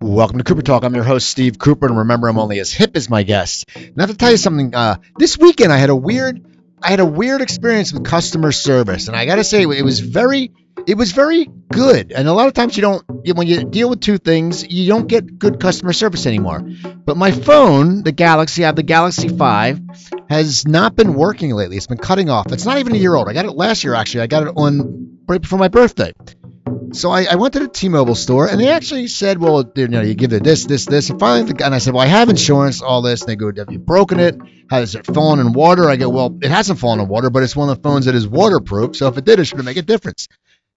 Welcome to Cooper Talk. I'm your host, Steve Cooper, and remember, I'm only as hip as my guests. Now, to tell you something, uh, this weekend I had a weird, I had a weird experience with customer service, and I got to say, it was very, it was very good. And a lot of times, you don't, when you deal with two things, you don't get good customer service anymore. But my phone, the Galaxy, I have the Galaxy Five, has not been working lately. It's been cutting off. It's not even a year old. I got it last year, actually. I got it on right before my birthday. So I, I, went to the T-Mobile store, and they actually said, "Well, you know, you give it this, this, this." And finally, the, guy and I said, "Well, I have insurance, all this." And they go, "Have you broken it? Has it fallen in water?" I go, "Well, it hasn't fallen in water, but it's one of the phones that is waterproof. So if it did, it should make a difference."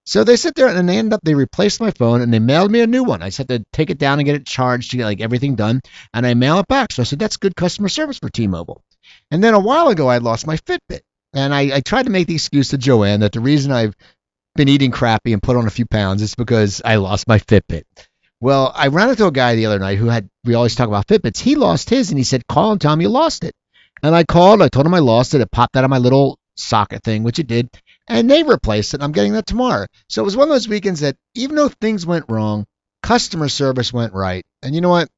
So they sit there and they end up they replaced my phone and they mailed me a new one. I just had to take it down and get it charged to get like everything done, and I mail it back. So I said, "That's good customer service for T-Mobile." And then a while ago, I lost my Fitbit. And I, I, tried to make the excuse to Joanne that the reason I've been eating crappy and put on a few pounds, it's because I lost my Fitbit. Well, I ran into a guy the other night who had, we always talk about Fitbits. He lost his and he said, call and tell him you lost it. And I called, I told him I lost it. It popped out of my little socket thing, which it did. And they replaced it. I'm getting that tomorrow. So it was one of those weekends that even though things went wrong, customer service went right. And you know what?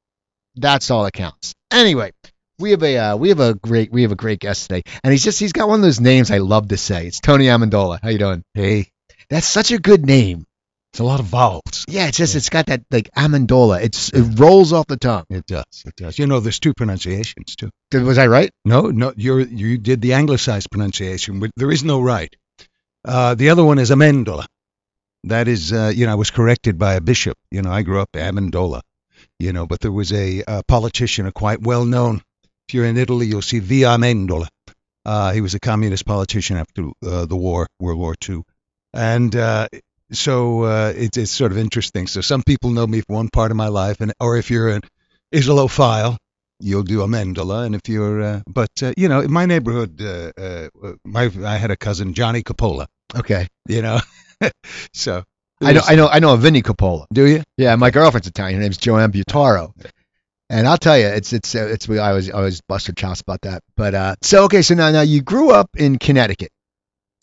That's all that counts. Anyway, we have a uh, we have a great we have a great guest today, and he's just he's got one of those names I love to say. It's Tony Amendola. How you doing? Hey, that's such a good name. It's a lot of vowels. Yeah, it's just it's got that like Amendola. It's it rolls off the tongue. It does. It does. You know, there's two pronunciations too. Was I right? No, no. You you did the anglicized pronunciation. There is no right. Uh, the other one is Amendola. That is, uh, you know, I was corrected by a bishop. You know, I grew up Amendola. You know, but there was a, a politician, a quite well known. If you're in Italy, you'll see Via Amendola. Uh, he was a communist politician after uh, the war, World War II and uh, so uh, it's it's sort of interesting. So some people know me for one part of my life, and or if you're an Islophile, you'll do a Amendola, and if you're, uh, but uh, you know, in my neighborhood, uh, uh, my I had a cousin Johnny Coppola. Okay, you know, so. I know, I know, I know a Vinny Coppola. Do you? Yeah, my girlfriend's Italian. Her name's Joanne Butaro. And I'll tell you, it's it's it's. I was I was busted chops about that. But uh, so okay, so now now you grew up in Connecticut.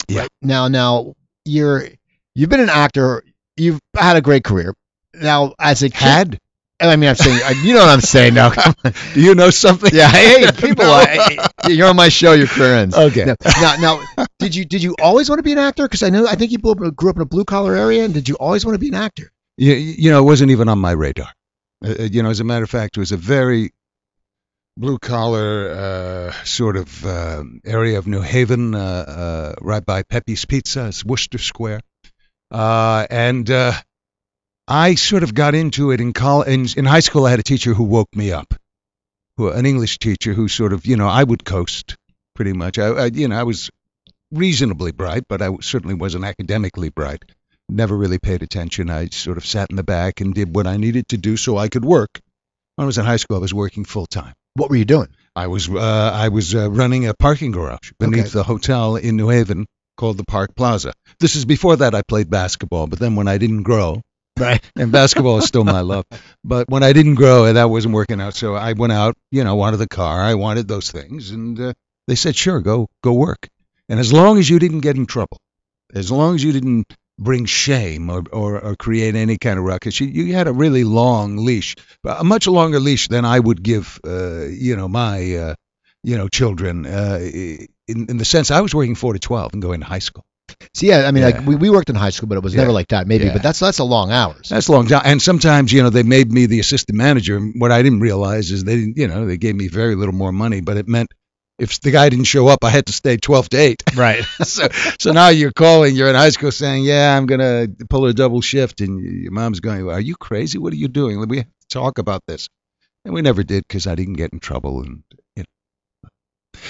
Yeah. Right? Now now you're you've been an actor. You've had a great career. Now, as a kid, had. I mean, I'm saying, you know what I'm saying now. Do you know something? Yeah. Hey, people, no. I, you're on my show. Your career ends. Okay. Now, now, did you did you always want to be an actor? Because I know I think you grew up in a blue collar area, and did you always want to be an actor? You, you know, it wasn't even on my radar. Uh, uh you know, as a matter of fact, it was a very blue collar uh, sort of uh, area of New Haven, uh, uh right by Pepe's Pizza. It's Wooster Square, uh, and uh, I sort of got into it in. In, in, high school, I had a teacher who woke me up, who an English teacher who sort of, you know, I would coast pretty much. I, I you know, I was reasonably bright, but I certainly wasn't academically bright. Never really paid attention. I sort of sat in the back and did what I needed to do so I could work. When I was in high school, I was working full time. What were you doing? I was uh, I was uh, running a parking garage beneath okay. the hotel in New Haven called the Park Plaza. This is before that I played basketball, but then when I didn't grow, right, and basketball is still my love, but when I didn't grow, that wasn't working out. So I went out, you know, wanted the car, I wanted those things, and uh, they said, sure, go go work, and as long as you didn't get in trouble, as long as you didn't bring shame or, or, or, create any kind of ruckus. You, you had a really long leash, a much longer leash than I would give, uh, you know, my, uh, you know, children. Uh, in, in the sense, I was working four to twelve and going to high school. So yeah, I mean, yeah. like we, we worked in high school, but it was yeah. never like that, maybe. Yeah. But that's that's a long hours. That's long time. And sometimes, you know, they made me the assistant manager. What I didn't realize is they didn't, you know, they gave me very little more money, but it meant if the guy didn't show up, I had to stay 12 to 8. Right. so so now you're calling, you're in high school saying, yeah, I'm going to pull a double shift. And your mom's going, are you crazy? What are you doing? We have to talk about this. And we never did because I didn't get in trouble. And, you know.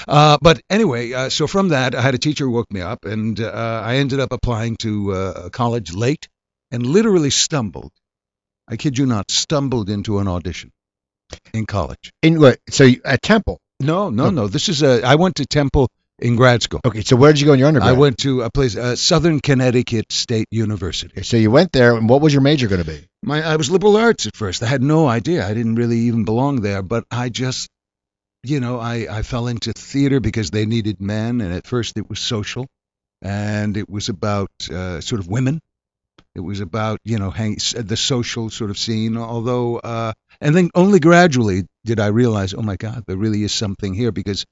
Uh, but anyway, uh, so from that, I had a teacher who woke me up, and uh, I ended up applying to uh, college late and literally stumbled. I kid you not, stumbled into an audition in college. In what? So you, at Temple? No, no, no. This is a. I went to Temple in grad school. Okay, so where did you go in your undergrad? I went to a place, uh, Southern Connecticut State University. So you went there, and what was your major going to be? My, I was liberal arts at first. I had no idea. I didn't really even belong there, but I just, you know, I, I fell into theater because they needed men, and at first it was social, and it was about uh, sort of women. It was about you know hang, the social sort of scene. Although, uh, and then only gradually did I realize, oh my God, there really is something here because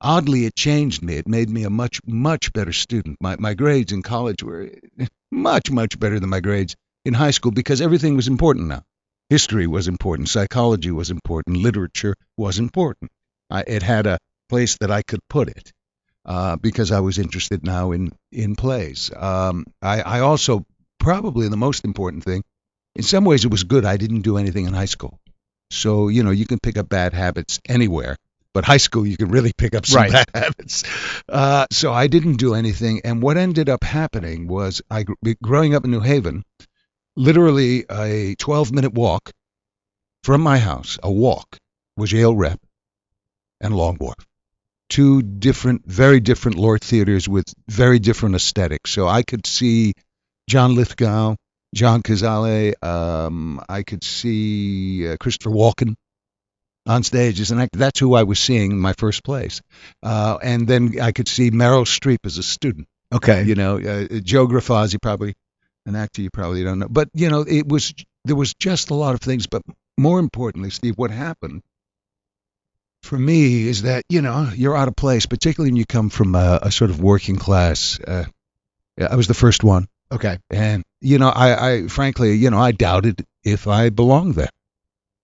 oddly it changed me. It made me a much much better student. My my grades in college were much much better than my grades in high school because everything was important now. History was important, psychology was important, literature was important. I, it had a place that I could put it uh, because I was interested now in in plays. Um, I, I also probably the most important thing. In some ways, it was good I didn't do anything in high school. So you know you can pick up bad habits anywhere, but high school you can really pick up some Right. bad habits. Uh, so I didn't do anything, and what ended up happening was I gr- growing up in New Haven, literally a 12 minute walk from my house, a walk was Yale Rep and Long Wharf two different, very different LORT theaters with very different aesthetics. So I could see John Lithgow, John Cazale. Um, I could see uh, Christopher Walken on stage as an actor. That's who I was seeing in my first place. Uh, and then I could see Meryl Streep as a student. Okay. You know, uh, Joe Grifasi, probably an actor you probably don't know. But, you know, it was, there was just a lot of things. But more importantly, Steve, what happened for me is that you know you're out of place, particularly when you come from a, a sort of working class. Uh, I was the first one, Okay. and you know, I, I frankly, you know, I doubted if I belonged there.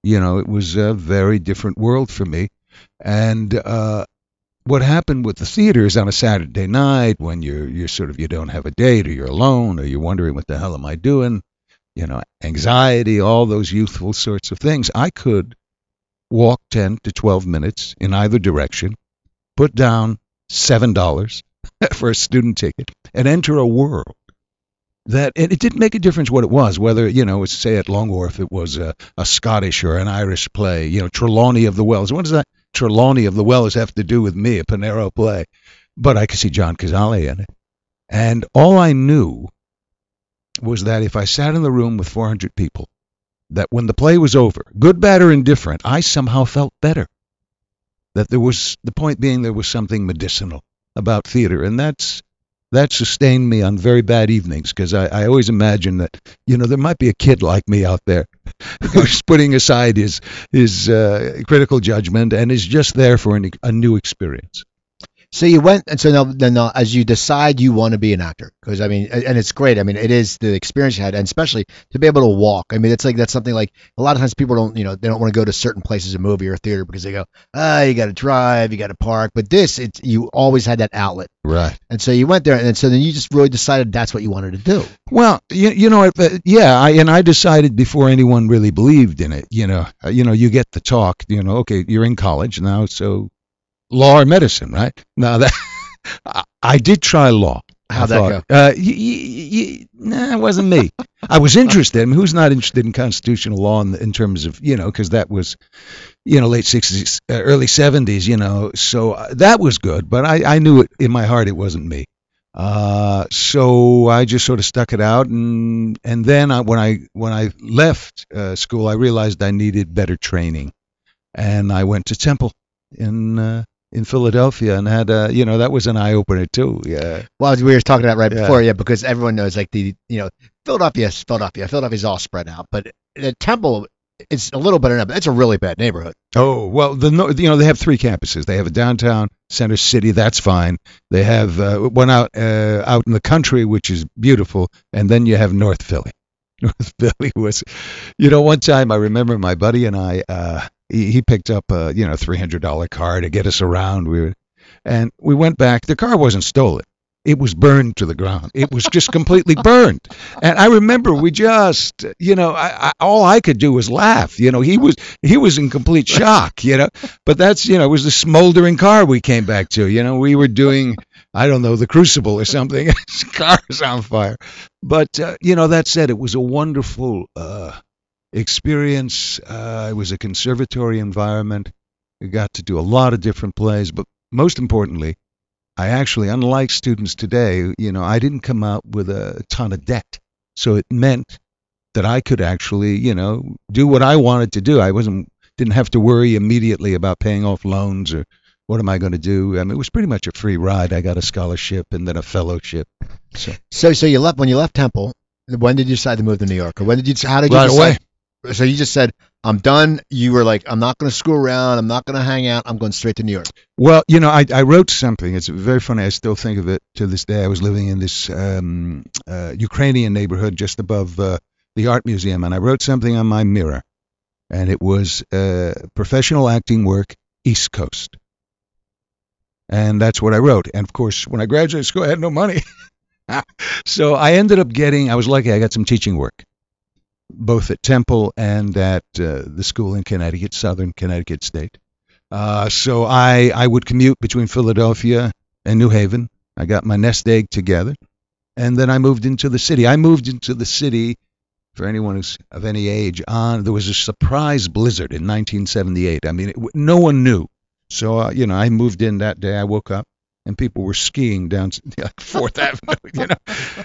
You know, it was a very different world for me, and uh, what happened with the theaters on a Saturday night when you're you're sort of you don't have a date or you're alone or you're wondering what the hell am I doing, you know, anxiety, all those youthful sorts of things. I could walk 10 to 12 minutes in either direction, put down $7 for a student ticket, and enter a world that and it didn't make a difference what it was, whether, you know, say at Long Wharf it was a, a Scottish or an Irish play, you know, Trelawny of the Wells. What does that Trelawny of the Wells have to do with me, a Pinero play? But I could see John Cazale in it. And all I knew was that if I sat in the room with 400 people, that when the play was over, good, bad, or indifferent, I somehow felt better. That there was the point being there was something medicinal about theater, and that's that sustained me on very bad evenings because I, I always imagine that you know there might be a kid like me out there who's putting aside his his uh, critical judgment and is just there for an, a new experience. So you went, and so now, then now, as you decide you want to be an actor, because I mean, and it's great. I mean, it is the experience you had, and especially to be able to walk. I mean, it's like that's something like a lot of times people don't, you know, they don't want to go to certain places, a movie or a theater, because they go, ah, you got to drive, you got to park. But this, it's you always had that outlet, Right. and so you went there, and so then you just really decided that's what you wanted to do. Well, you, you know, yeah, I, and I decided before anyone really believed in it. You know, you know, you get the talk. You know, okay, you're in college now, so law or medicine, right? Now that I, I did try law. How'd I that thought, Uh, y- y- y- nah, it wasn't me. I was interested. I mean, who's not interested in constitutional law in, in terms of you know, because that was, you know, late sixties, uh, early seventies. You know, so uh, that was good. But I, I knew it in my heart it wasn't me. Uh, so I just sort of stuck it out, and and then I, when I when I left uh, school, I realized I needed better training, and I went to Temple in uh, in Philadelphia, and had a you know that was an eye opener too. Yeah, Well, we were talking about right Yeah. before, yeah, because everyone knows like the, you know, Philadelphia, is Philadelphia, Philadelphia's all spread out, but the Temple, it's a little better now, but it's a really bad neighborhood. Oh well, the you know they have three campuses. They have a downtown center city, that's fine. They have uh, one out uh, out in the country, which is beautiful, and then you have North Philly. North Philly was, you know, one time I remember my buddy and I, uh, he, he picked up a you know three hundred dollar car to get us around. We were, and we went back. The car wasn't stolen. It was burned to the ground. It was just completely burned. And I remember we just, you know, I, I, all I could do was laugh. You know, he was he was in complete shock. You know, but that's you know it was the smoldering car we came back to. You know, we were doing I don't know the Crucible or something. His car is on fire. But uh, you know that said, it was a wonderful uh, experience. Uh, it was a conservatory environment. We got to do a lot of different plays, but most importantly, I actually, unlike students today, you know, I didn't come out with a ton of debt. So it meant that I could actually, you know, do what I wanted to do. I wasn't didn't have to worry immediately about paying off loans or what am I going to do. I mean, it was pretty much a free ride. I got a scholarship and then a fellowship. So So, so you left when you left Temple, When did you decide to move to New York, or when did you? How did you Right decide? So you just said, "I'm done." You were like, "I'm not going to screw around. I'm not going to hang out. I'm going straight to New York." Well, you know, I, I wrote something. It's very funny. I still think of it to this day. I was living in this um, uh, Ukrainian neighborhood just above uh, the art museum, and I wrote something on my mirror, and it was uh, professional acting work, East Coast. And that's what I wrote. And of course, when I graduated school, I had no money. so I ended up getting, I was lucky, I got some teaching work, both at Temple and at uh, the school in Connecticut, Southern Connecticut State. Uh, so I, I would commute between Philadelphia and New Haven. I got my nest egg together, and then I moved into the city. I moved into the city, for anyone who's of any age, on there was a surprise blizzard in 1978. I mean, it, no one knew. So uh, you know, I moved in that day. I woke up and people were skiing down like Fourth Avenue. You know,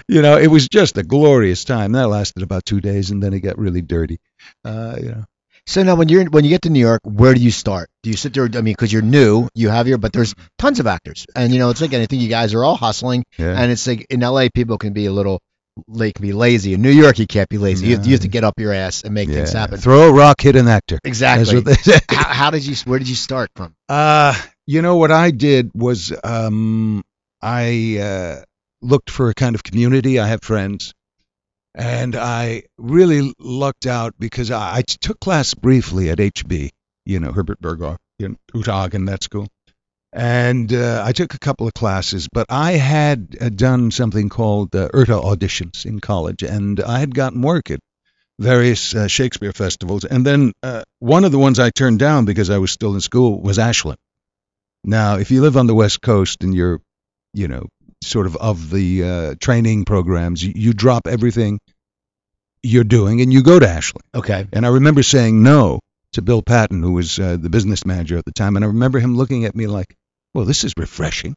you know, it was just a glorious time. That lasted about two days, and then it got really dirty. Uh, you know. So now, when you're when you get to New York, where do you start? Do you sit there? I mean, because you're new, you have your, but there's tons of actors, and you know, it's like anything. You guys are all hustling, Yeah. and it's like in LA, people can be a little, they can be lazy. In New York, you can't be lazy. You, have, you have to get up your ass and make things happen. Throw a rock, hit an actor. Exactly. what they say. how, how did you? Where did you start from? Uh, you know what I did was um, I uh, looked for a kind of community. I have friends, and I really lucked out because I, I took class briefly at HB, you know Herbert Berghof in Uta Hagen, that school, and uh, I took a couple of classes. But I had uh, done something called uh, URTA auditions in college, and I had gotten work at various uh, Shakespeare festivals. And then uh, one of the ones I turned down because I was still in school was Ashland. Now, if you live on the West Coast and you're, you know, sort of of the uh, training programs, you, you drop everything you're doing and you go to Ashland. Okay. And I remember saying no to Bill Patton, who was uh, the business manager at the time, and I remember him looking at me like, "Well, this is refreshing."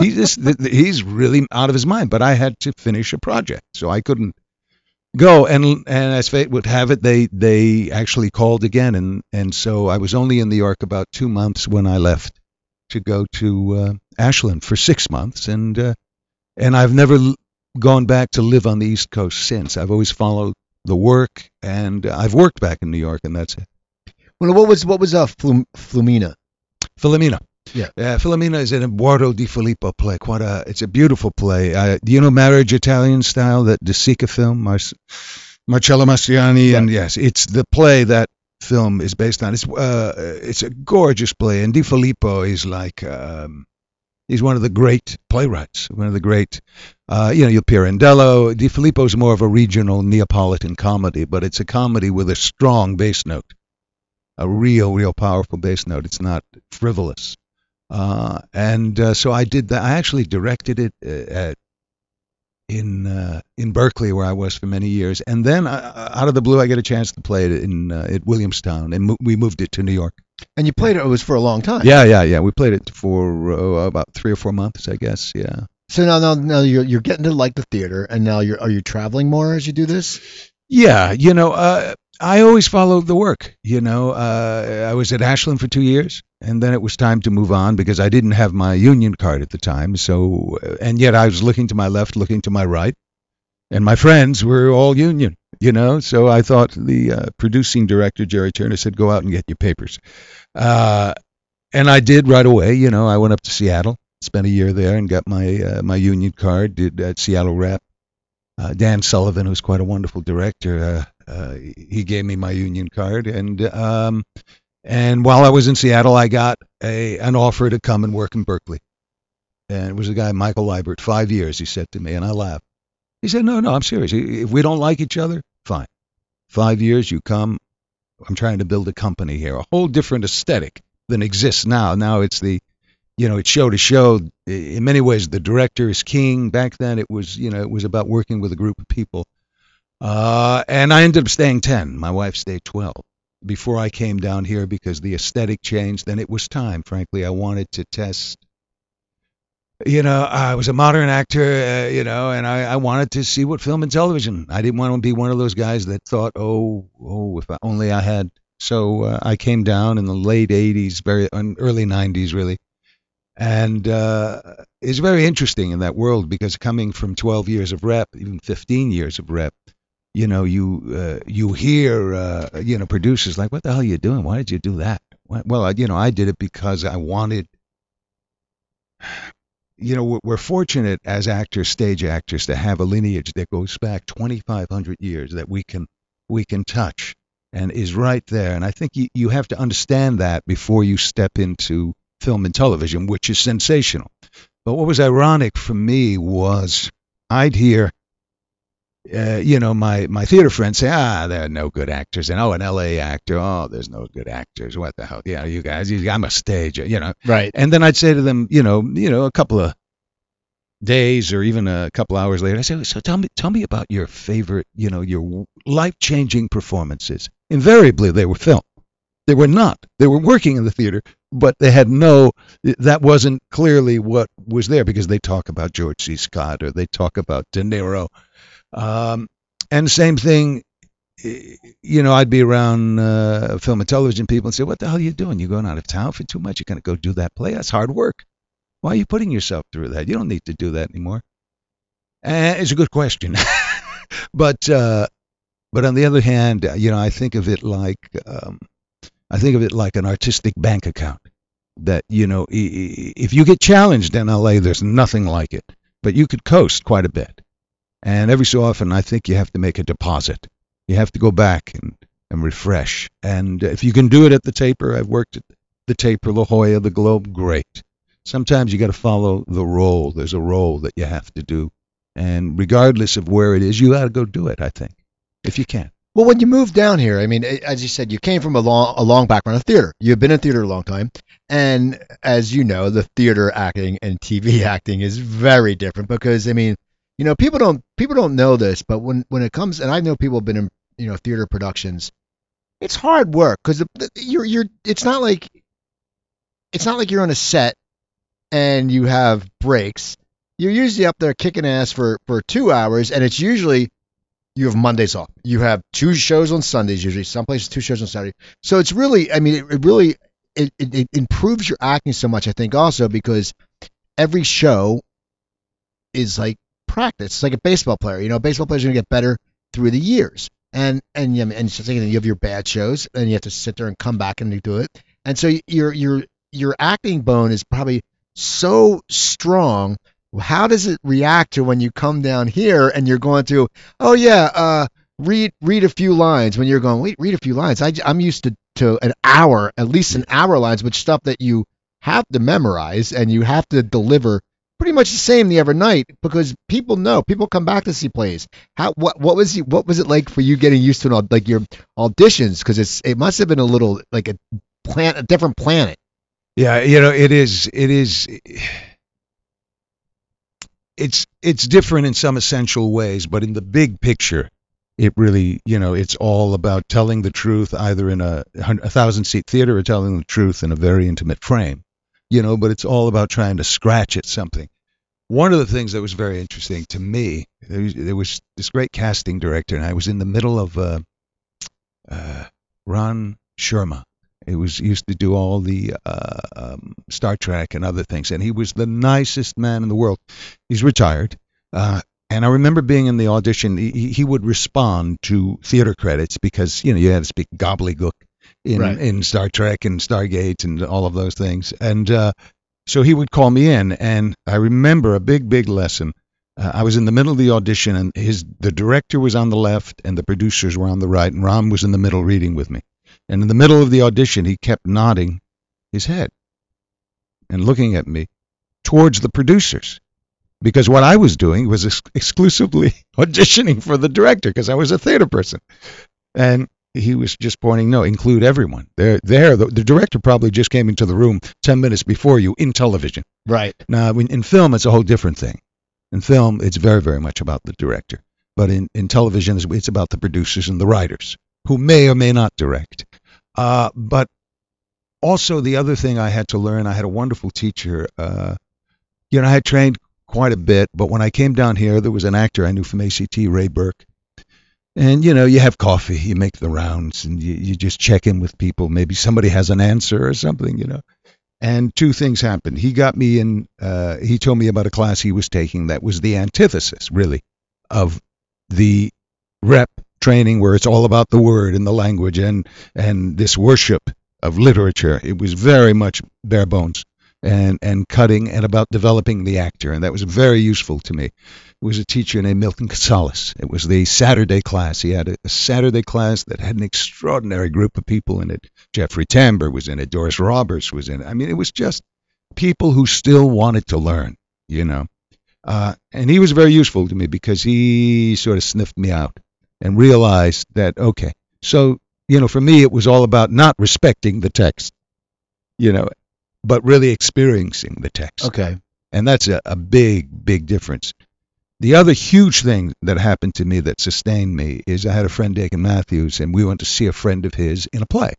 He's just, th- th- he's really out of his mind. But I had to finish a project, so I couldn't go. And and as fate would have it, they they actually called again, and and so I was only in New York about two months when I left to go to uh, Ashland for six months, and uh, and I've never l- gone back to live on the East Coast since. I've always followed the work, and I've worked back in New York, and that's it. Well, what was what was uh, Flum, Flumina? Filumena. Yeah. Uh, Filumena is an Eduardo De Filippo play. Quite a, it's a beautiful play. Uh, do you know Marriage Italian Style, that De Sica film? Mar- Marcello Mastroianni, and yes, it's the play that film is based on. It's uh, it's a gorgeous play, and De Filippo is like um, he's one of the great playwrights, one of the great. Uh, you know, your Pirandello. De Filippo is more of a regional Neapolitan comedy, but it's a comedy with a strong bass note, a real, real powerful bass note. It's not frivolous. Uh, and uh, so I did that. I actually directed it uh, at in uh, in Berkeley, where I was for many years, and then uh, out of the blue, I get a chance to play it in uh, at Williamstown, and mo- we moved it to New York. And you played it. It was for a long time. Yeah, yeah, yeah. We played it for uh, about three or four months, I guess. Yeah. So now, now, now you're you're getting to like the theater, and now you're are you traveling more as you do this? Yeah, you know, uh, I always followed the work. You know, uh, I was at Ashland for two years, and then it was time to move on because I didn't have my union card at the time. So, uh, and yet I was looking to my left, looking to my right, and my friends were all union. You know, so I thought the uh, producing director Jerry Turner said, "Go out and get your papers," uh, and I did right away. You know, I went up to Seattle, spent a year there, and got my uh, my union card. Did at Seattle Rep uh, Dan Sullivan, who's quite a wonderful director, uh, he gave me my union card, and um, and while I was in Seattle, I got a an offer to come and work in Berkeley, and it was a guy Michael Leibert, five years. He said to me, and I laughed. He said, "No, no, I'm serious. If we don't like each other, fine. Five years, you come. I'm trying to build a company here, a whole different aesthetic than exists now. Now it's the you know, it's show to show. In many ways, the director is king. Back then, it was, you know, it was about working with a group of people. Uh, and I ended up staying 10. My wife stayed 12 before I came down here because the aesthetic changed. Then it was time, frankly. I wanted to test. You know, I was a modern actor, uh, you know, and I, I wanted to see what film and television. I didn't want to be one of those guys that thought, oh, oh, if I, only I had. So uh, I came down in the late 80s, very early 90s, really And uh, it's very interesting in that world because coming from 12 years of rep, even 15 years of rep, you know, you uh, you hear uh, you know producers like, "What the hell are you doing? Why did you do that?" Well, you know, I did it because I wanted. You know, we're- we're fortunate as actors, stage actors, to have a lineage that goes back 2,500 years that we can we can touch and is right there. And I think you, you have to understand that before you step into film and television, which is sensational. But what was ironic for me was I'd hear, uh, you know, my, my theater friends say, ah, there are no good actors. And oh, an LA actor, oh, there's no good actors. What the hell? Yeah, you guys, you, I'm a stage, you know. Right. And then I'd say to them, you know, you know, a couple of days or even a couple hours later, I say, so tell me, tell me about your favorite, you know, your life-changing performances. Invariably, they were film. They were not. They were working in the theater, but they had no. That wasn't clearly what was there because they talk about George C. Scott or they talk about De Niro, um, and same thing. You know, I'd be around uh, film and television people and say, "What the hell are you doing? You're going out of town for too much? You're going to go do that play? That's hard work. Why are you putting yourself through that? You don't need to do that anymore." Uh, it's a good question, but uh, but on the other hand, uh, you know, I think of it like um, I think of it like an artistic bank account. That you know, if you get challenged in LA, there's nothing like it. But you could coast quite a bit, and every so often, I think you have to make a deposit. You have to go back and and refresh. And if you can do it at the Taper, I've worked at the Taper, La Jolla, the Globe, great. Sometimes you got to follow the role. There's a role that you have to do, and regardless of where it is, you got to go do it. I think, if you can. Well, when you moved down here, I mean, as you said, you came from a long, a long background of theater. You've been in theater a long time, and as you know, the theater acting and TV acting is very different because, I mean, you know, people don't people don't know this, but when when it comes, and I know people have been in you know theater productions, it's hard work because you're you're it's not like it's not like you're on a set and you have breaks. You're usually up there kicking ass for for two hours, and it's usually you have Mondays off. You have two shows on Sundays usually. Some places two shows on Saturday. So it's really, I mean, it, it really it, it, it improves your acting so much. I think also because every show is like practice. It's like a baseball player. You know, baseball players are gonna get better through the years. And and and you have your bad shows, and you have to sit there and come back and do it. And so your your your acting bone is probably so strong. How does it react to when you come down here and you're going to, Oh yeah, uh, read read a few lines. When you're going, wait, read a few lines. I, I'm used to to an hour, at least an hour lines, with stuff that you have to memorize and you have to deliver pretty much the same the other night because people know people come back to see plays. How what what was you, what was it like for you getting used to an, like your auditions? Because it's it must have been a little like a plant a different planet. Yeah, you know, it is. It is. It's it's different in some essential ways, but in the big picture, it really, you know, it's all about telling the truth, either in a, a thousand seat theater or telling the truth in a very intimate frame, you know. But it's all about trying to scratch at something. One of the things that was very interesting to me, there was, there was this great casting director, and I was in the middle of uh, uh, Ron Surma. He was used to do all the uh, um, Star Trek and other things, and he was the nicest man in the world. He's retired, uh, and I remember being in the audition. He, he would respond to theater credits because you know you had to speak gobbledygook in Right. in Star Trek and Stargate and all of those things, and uh, so he would call me in, and I remember a big big lesson. Uh, I was in the middle of the audition, and his the director was on the left, and the producers were on the right, and Ron was in the middle reading with me. And in the middle of the audition, he kept nodding his head and looking at me towards the producers. Because what I was doing was ex- exclusively auditioning for the director because I was a theater person. And he was just pointing, no, include everyone. They're there. The, the director probably just came into the room 10 minutes before you in television. Right. Now, in, in film, it's a whole different thing. In film, it's very, very much about the director. But in, in television, it's, it's about the producers and the writers who may or may not direct. Uh, but also, the other thing I had to learn, I had a wonderful teacher. Uh, you know, I had trained quite a bit, but when I came down here, there was an actor I knew from ACT, Ray Burke. And, you know, you have coffee, you make the rounds, and you, you just check in with people. Maybe somebody has an answer or something, you know. And two things happened. He got me in. Uh, he told me about a class he was taking that was the antithesis, really, of the rep training where it's all about the word and the language and and this worship of literature. It was very much bare bones and and cutting and about developing the actor, and that was very useful to me. It was a teacher named Milton Katselas. It was the Saturday class. He had a, a Saturday class that had an extraordinary group of people in it. Jeffrey Tambor was in it. Doris Roberts was in it. I mean, it was just people who still wanted to learn, you know. Uh, and he was very useful to me because he sort of sniffed me out and realized that okay, so you know, for me it was all about not respecting the text, you know, but really experiencing the text. Okay. And that's a, a big, big difference. The other huge thing that happened to me that sustained me is I had a friend, Dakin Matthews, and we went to see a friend of his in a play.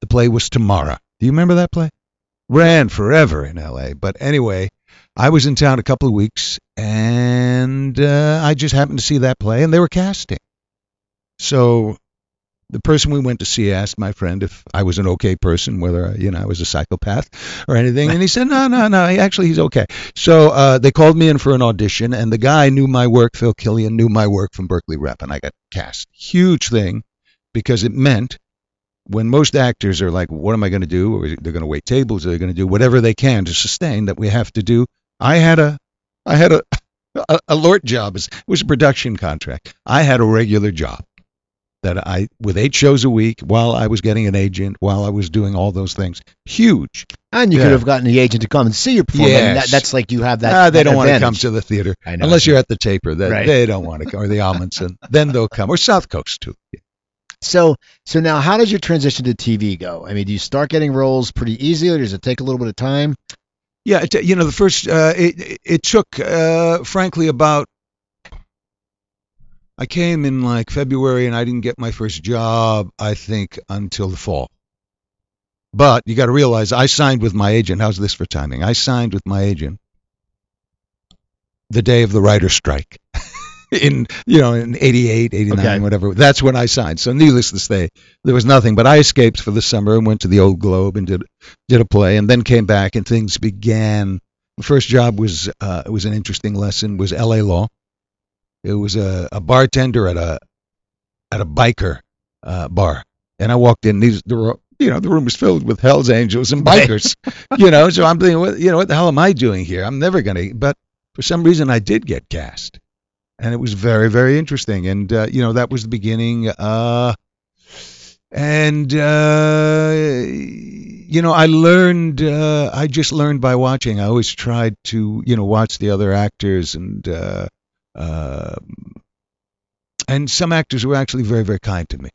The play was Tamara. Do you remember that play? Ran forever in L.A. But anyway, I was in town a couple of weeks, and uh, I just happened to see that play, and they were casting. So the person we went to see asked my friend if I was an okay person, whether I, you know I was a psychopath or anything, and he said no, no, no. Actually, he's okay. So uh, they called me in for an audition, and the guy knew my work. Phil Killian knew my work from Berkeley Rep, and I got cast. Huge thing, because it meant when most actors are like, "What am I going to do?" or they're going to wait tables, or they're going to do whatever they can to sustain that we have to do. I had a, I had a, a, a LORT job. It was a production contract. I had a regular job that I with eight shows a week while I was getting an agent, while I was doing all those things. Huge. And you Yeah. could have gotten the agent to come and see your performance. I mean, Yes. that, that's like you have that. ah, they that don't want to come to the theater I know. unless you're at the taper. They, Right. they don't want to come, or the Ahmanson. then they'll come, or South Coast too. So, so now, how does your transition to TV go? I mean, do you start getting roles pretty easy, or does it take a little bit of time? Yeah, it, you know, the first uh, it it took, uh, frankly, about. I came in like February, and I didn't get my first job, I think, until the fall. But you got to realize, I signed with my agent. How's this for timing? I signed with my agent the day of the writer's strike. in you know in 88 89 Okay. whatever that's when i signed so needless to say there was nothing but i escaped for the summer and went to the old globe and did did a play and then came back and things began the first job was uh, it was an interesting lesson was la law it was a, a bartender at a at a biker uh, bar. And i walked in these the ro- you know the room was filled with hell's angels and bikers you know so i'm thinking what you know what the hell am i doing here? I'm never gonna but for some reason i did get cast and it was very very interesting. And uh, you know that was the beginning uh and uh you know i learned uh i just learned by watching. I always tried to you know watch the other actors and uh and some actors were actually very very kind to me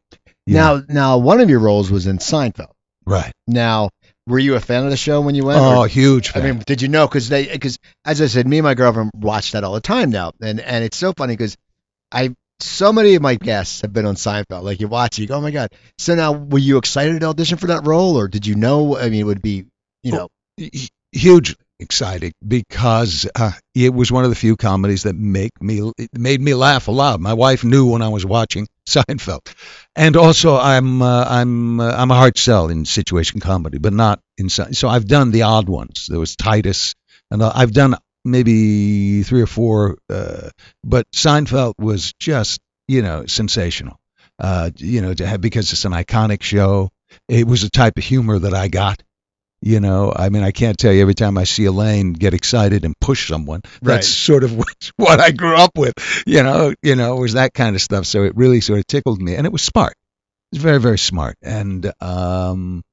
you know. Now, now, one of your roles was in Seinfeld. right Now, were you a fan of the show when you went? oh or- huge I mean, did you know? Because they, because as I said, me and my girlfriend watch that all the time now, and and it's so funny because I so many of my guests have been on Seinfeld. Like you watch, you go, oh my god. So now, were you excited to audition for that role, or did you know? I mean, it would be, you know, hu- hugely exciting because uh, it was one of the few comedies that make me made me laugh a lot. My wife knew when I was watching Seinfeld, and also I'm uh, I'm uh, I'm a hard sell in situation comedy, but not in so I've done the odd ones. There was Titus, and uh, I've done maybe three or four, uh, but Seinfeld was just you know sensational. Uh, you know, have, because it's an iconic show. It was a type of humor that I got. You know, I mean, I can't tell you every time I see Elaine get excited and push someone. Right. That's sort of what, what I grew up with. You know, you know, it was that kind of stuff. So it really sort of tickled me, and it was smart. It was very, very smart. And um,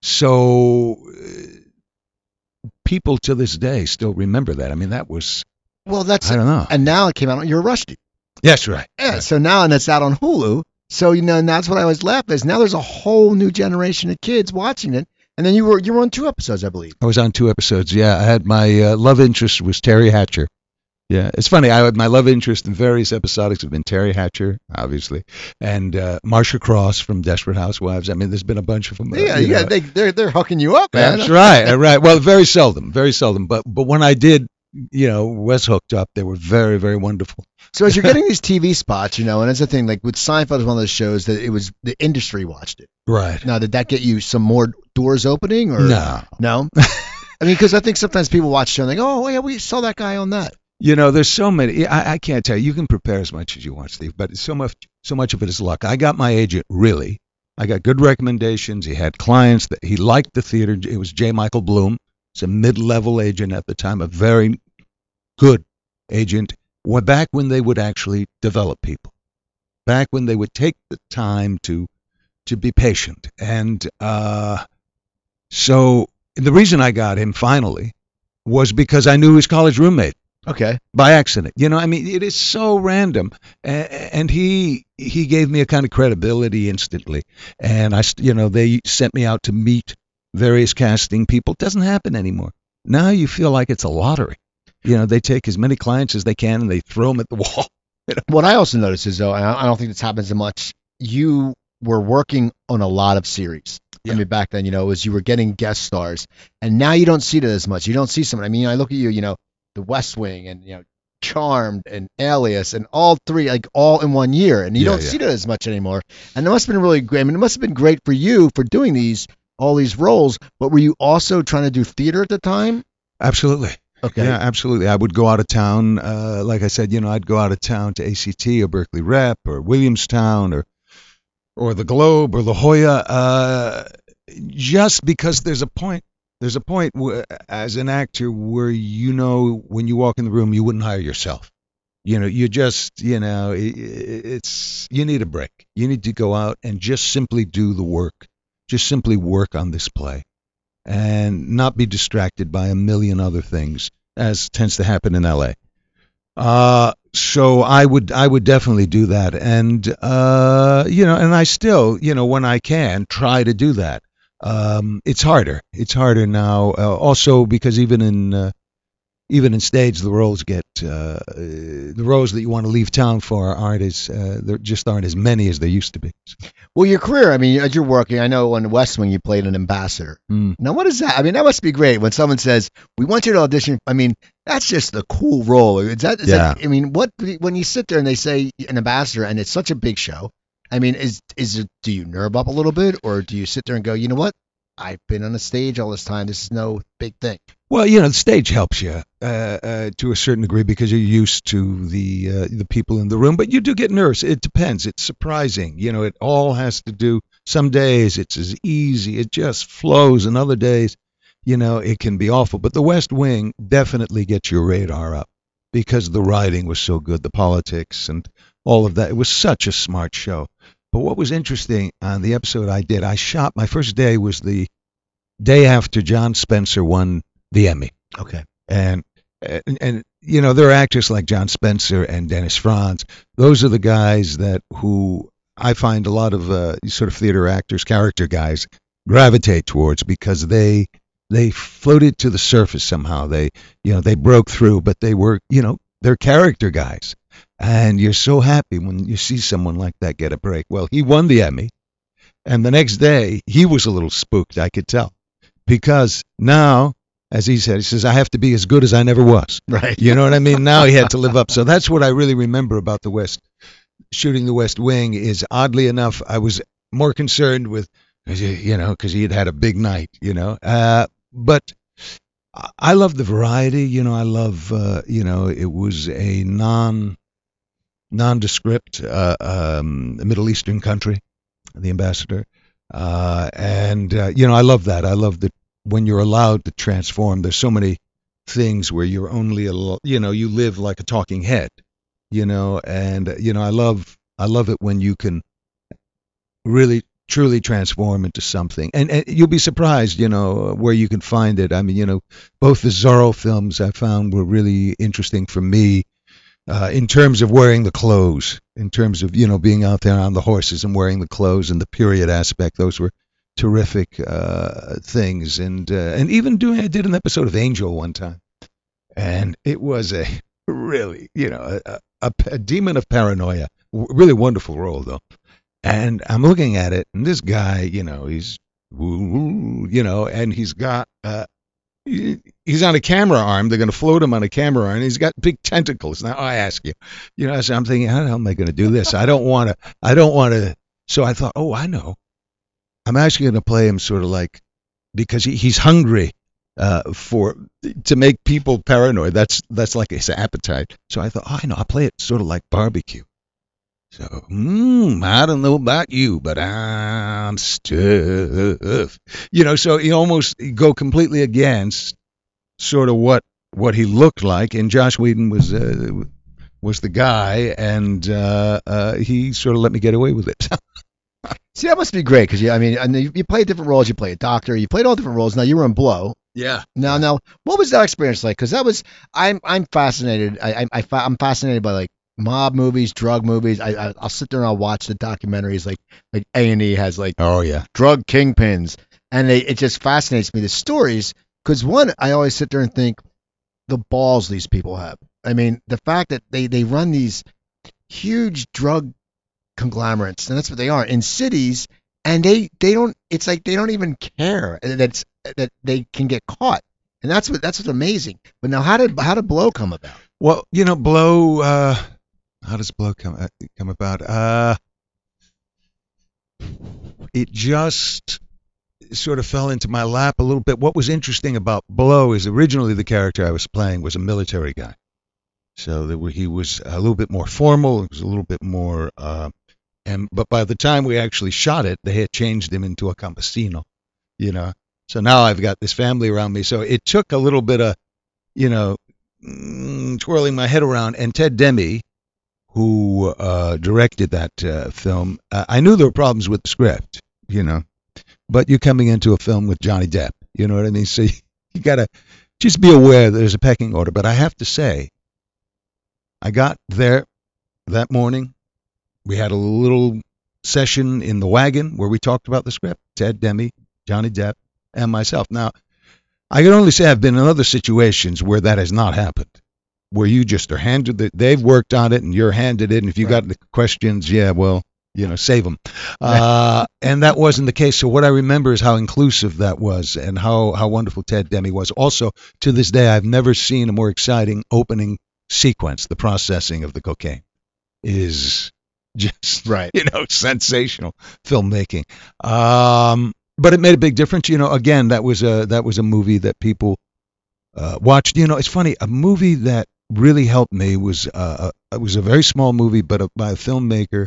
so uh, people to this day still remember that. I mean, that was well, that's I don't know. and now it came out. You're Rusty. Yes, right. Yeah. right. So now, and it's out on Hulu. So you know, and that's what I always laugh is now there's a whole new generation of kids watching it. And then you were you were on two episodes, I believe. I was on two episodes. Yeah, I had my uh, love interest was Teri Hatcher. Yeah, it's funny. I had my love interest in various episodics have been Teri Hatcher, obviously, and uh, Marcia Cross from Desperate Housewives. I mean, there's been a bunch of them. uh, Yeah, yeah, know. they they're they're hooking you up, man. That's right. Right. Well, very seldom, very seldom. But but when I did you know was hooked up. They were very very wonderful. So as you're getting these TV spots, you know, and that's the thing. Like with Seinfeld, was one of those shows that it was the industry watched it. Right. Now, did that get you some more doors opening, or No. No. I mean, because I think sometimes people watch show and they go, "Oh, yeah, we saw that guy on that." You know, there's so many. I, I can't tell you. You can prepare as much as you want, Steve, but so much, so much of it is luck. I got my agent really. I got good recommendations. He had clients that he liked the theater. It was J. Michael Bloom. He's a mid-level agent at the time, a very good agent. Well, back when they would actually develop people, back when they would take the time to to be patient, and uh, so the reason I got him finally was because I knew his college roommate Okay. by accident. You know, I mean, it is so random, and he he gave me a kind of credibility instantly, and I, you know, they sent me out to meet various casting people. It doesn't happen anymore. Now you feel like it's a lottery. You know, they take as many clients as they can and they throw them at the wall. What I also notice is though, and I don't think this happens as much. You were working on a lot of series. Yeah. I mean, back then, you know, it was you were getting guest stars, and now you don't see that as much. You don't see someone. I mean, I look at you, you know, The West Wing, and you know, Charmed, and Alias, and all three, like all in one year, and you Yeah, don't yeah. see that as much anymore. And it must have been really great. I mean, it must have been great for you for doing these all these roles. But were you also trying to do theater at the time? Absolutely. Okay. Yeah, absolutely. I would go out of town. Uh, like I said, you know, I'd go out of town to ACT or Berkeley Rep or Williamstown or or the Globe or La Jolla, uh, just because there's a point. There's a point where, as an actor where you know when you walk in the room, you wouldn't hire yourself. You know, you just, you know, i i- it's you need a break. You need to go out and just simply do the work. Just simply work on this play and not be distracted by a million other things, as tends to happen in LA. Uh, so I would I would definitely do that, and uh, you know, and I still, you know, when I can, try to do that. Um, it's harder. It's harder now. Uh, also because even in uh, even in stage, the roles get uh, the roles that you want to leave town for aren't as uh, there just aren't as many as they used to be. Well, your career, I mean, as you're working, I know on West Wing you played an ambassador. Mm. Now, what is that? I mean, that must be great when someone says, "We want you to audition." I mean, that's just the cool role. Is that? Is that I mean, what when you sit there and they say an ambassador, and it's such a big show. I mean, is is it? Do you nerve up a little bit, or do you sit there and go, you know what? I've been on a stage all this time. This is no big thing. Well, you know, the stage helps you uh, uh, to a certain degree because you're used to the uh, the people in the room, but you do get nervous. It depends. It's surprising. You know, it all has to do. Some days it's as easy, it just flows, and other days, you know, it can be awful. But the West Wing definitely gets your radar up because the writing was so good, the politics and all of that. It was such a smart show. But what was interesting on the episode I did, I shot. My first day was the day after John Spencer won the Emmy Okay. and and, and you know there are actors like John Spencer and Dennis Franz. Those are the guys that who I find a lot of uh, sort of theater actors, character guys, gravitate towards because they they floated to the surface somehow. They you know they broke through, but they were you know they're character guys, and you're so happy when you see someone like that get a break. Well, he won the Emmy, and the next day he was a little spooked. I could tell because now as he said, he says, I have to be as good as I never was. Right. You know what I mean? Now he had to live up. So that's what I really remember about the West, shooting the West Wing is oddly enough, I was more concerned with, you know, because he had had a big night, you know. Uh, but I- love the variety, you know, I love, uh, you know, it was a non, nondescript uh, um, Middle Eastern country, the ambassador. Uh, and, uh, you know, I love that. I love that when you're allowed to transform, there's so many things where you're only a you know you live like a talking head you know and uh, you know i love i love it when you can really truly transform into something. And, and you'll be surprised you know where you can find it. I mean you know both the zorro films i found were really interesting for me uh, in terms of wearing the clothes in terms of you know being out there on the horses and wearing the clothes and the period aspect. Those were terrific uh, things, and uh, and even doing I did an episode of Angel one time, and it was a really you know a, a, a demon of paranoia, W- really wonderful role though, and I'm looking at it, and this guy you know he's you know, and he's got uh, he's on a camera arm. They're going to float him on a camera arm. And he's got big tentacles. Now I ask you, you know, so I'm thinking, how the hell am I going to do this? I don't want to. I don't want to. So I thought, oh, I know. I'm actually going to play him sort of like because he, he's hungry uh, for to make people paranoid. That's that's like his appetite. So I thought, oh, I know. I'll play it sort of like barbecue. So, hmm, I don't know about you, but I'm stuffed. You know, so you almost go completely against sort of what what he looked like, and Joss Whedon was uh, was the guy, and uh, uh, he sort of let me get away with it. See, that must be great because you, I mean, and you, you played different roles. You played a doctor. You played all different roles. Now you were in Blow. yeah. Now, now, what was that experience like? Because that was, I'm, I'm fascinated. I, I, I, I'm fascinated by like mob movies, drug movies. I, I, I'll sit there and I'll watch the documentaries. Like, like A and E has like Oh yeah. drug kingpins, and they, it just fascinates me the stories. Because one, I always sit there and think the balls these people have. I mean, the fact that they, they run these huge drug conglomerates, and that's what they are in cities, and they, they don't. It's like they don't even care that's that they can get caught, and that's what that's what's amazing. But now, how did how did Blow come about? Well, you know, blow. Uh, how does blow come uh, come about? Uh, it just sort of fell into my lap a little bit. What was interesting about Blow is originally the character I was playing was a military guy, so were, he was a little bit more formal. It was a little bit more. Uh, and but by the time we actually shot it, they had changed him into a campesino, you know. So now I've got this family around me. So it took a little bit of, you know, mm, twirling my head around. And Ted Demme, who uh, directed that uh, film, uh, I knew there were problems with the script, you know, but you're coming into a film with Johnny Depp, you know what I mean? So you, you got to just be aware there's a pecking order. But I have to say, I got there that morning. We had a little session in the wagon where we talked about the script. Ted Demme, Johnny Depp, and myself. Now, I can only say I've been in other situations where that has not happened, where you just are handed it. They've worked on it, and you're handed it. And if you Right. got the questions, yeah, well, you know, save them. Uh, and that wasn't the case. So what I remember is how inclusive that was, and how how wonderful Ted Demme was. Also, to this day, I've never seen a more exciting opening sequence. The processing of the cocaine is just Right. you know, sensational filmmaking. Um, but it made a big difference. You know, again, that was a that was a movie that people uh, watched. You know, it's funny. A movie that really helped me was uh, a, it was a very small movie, but a, by a filmmaker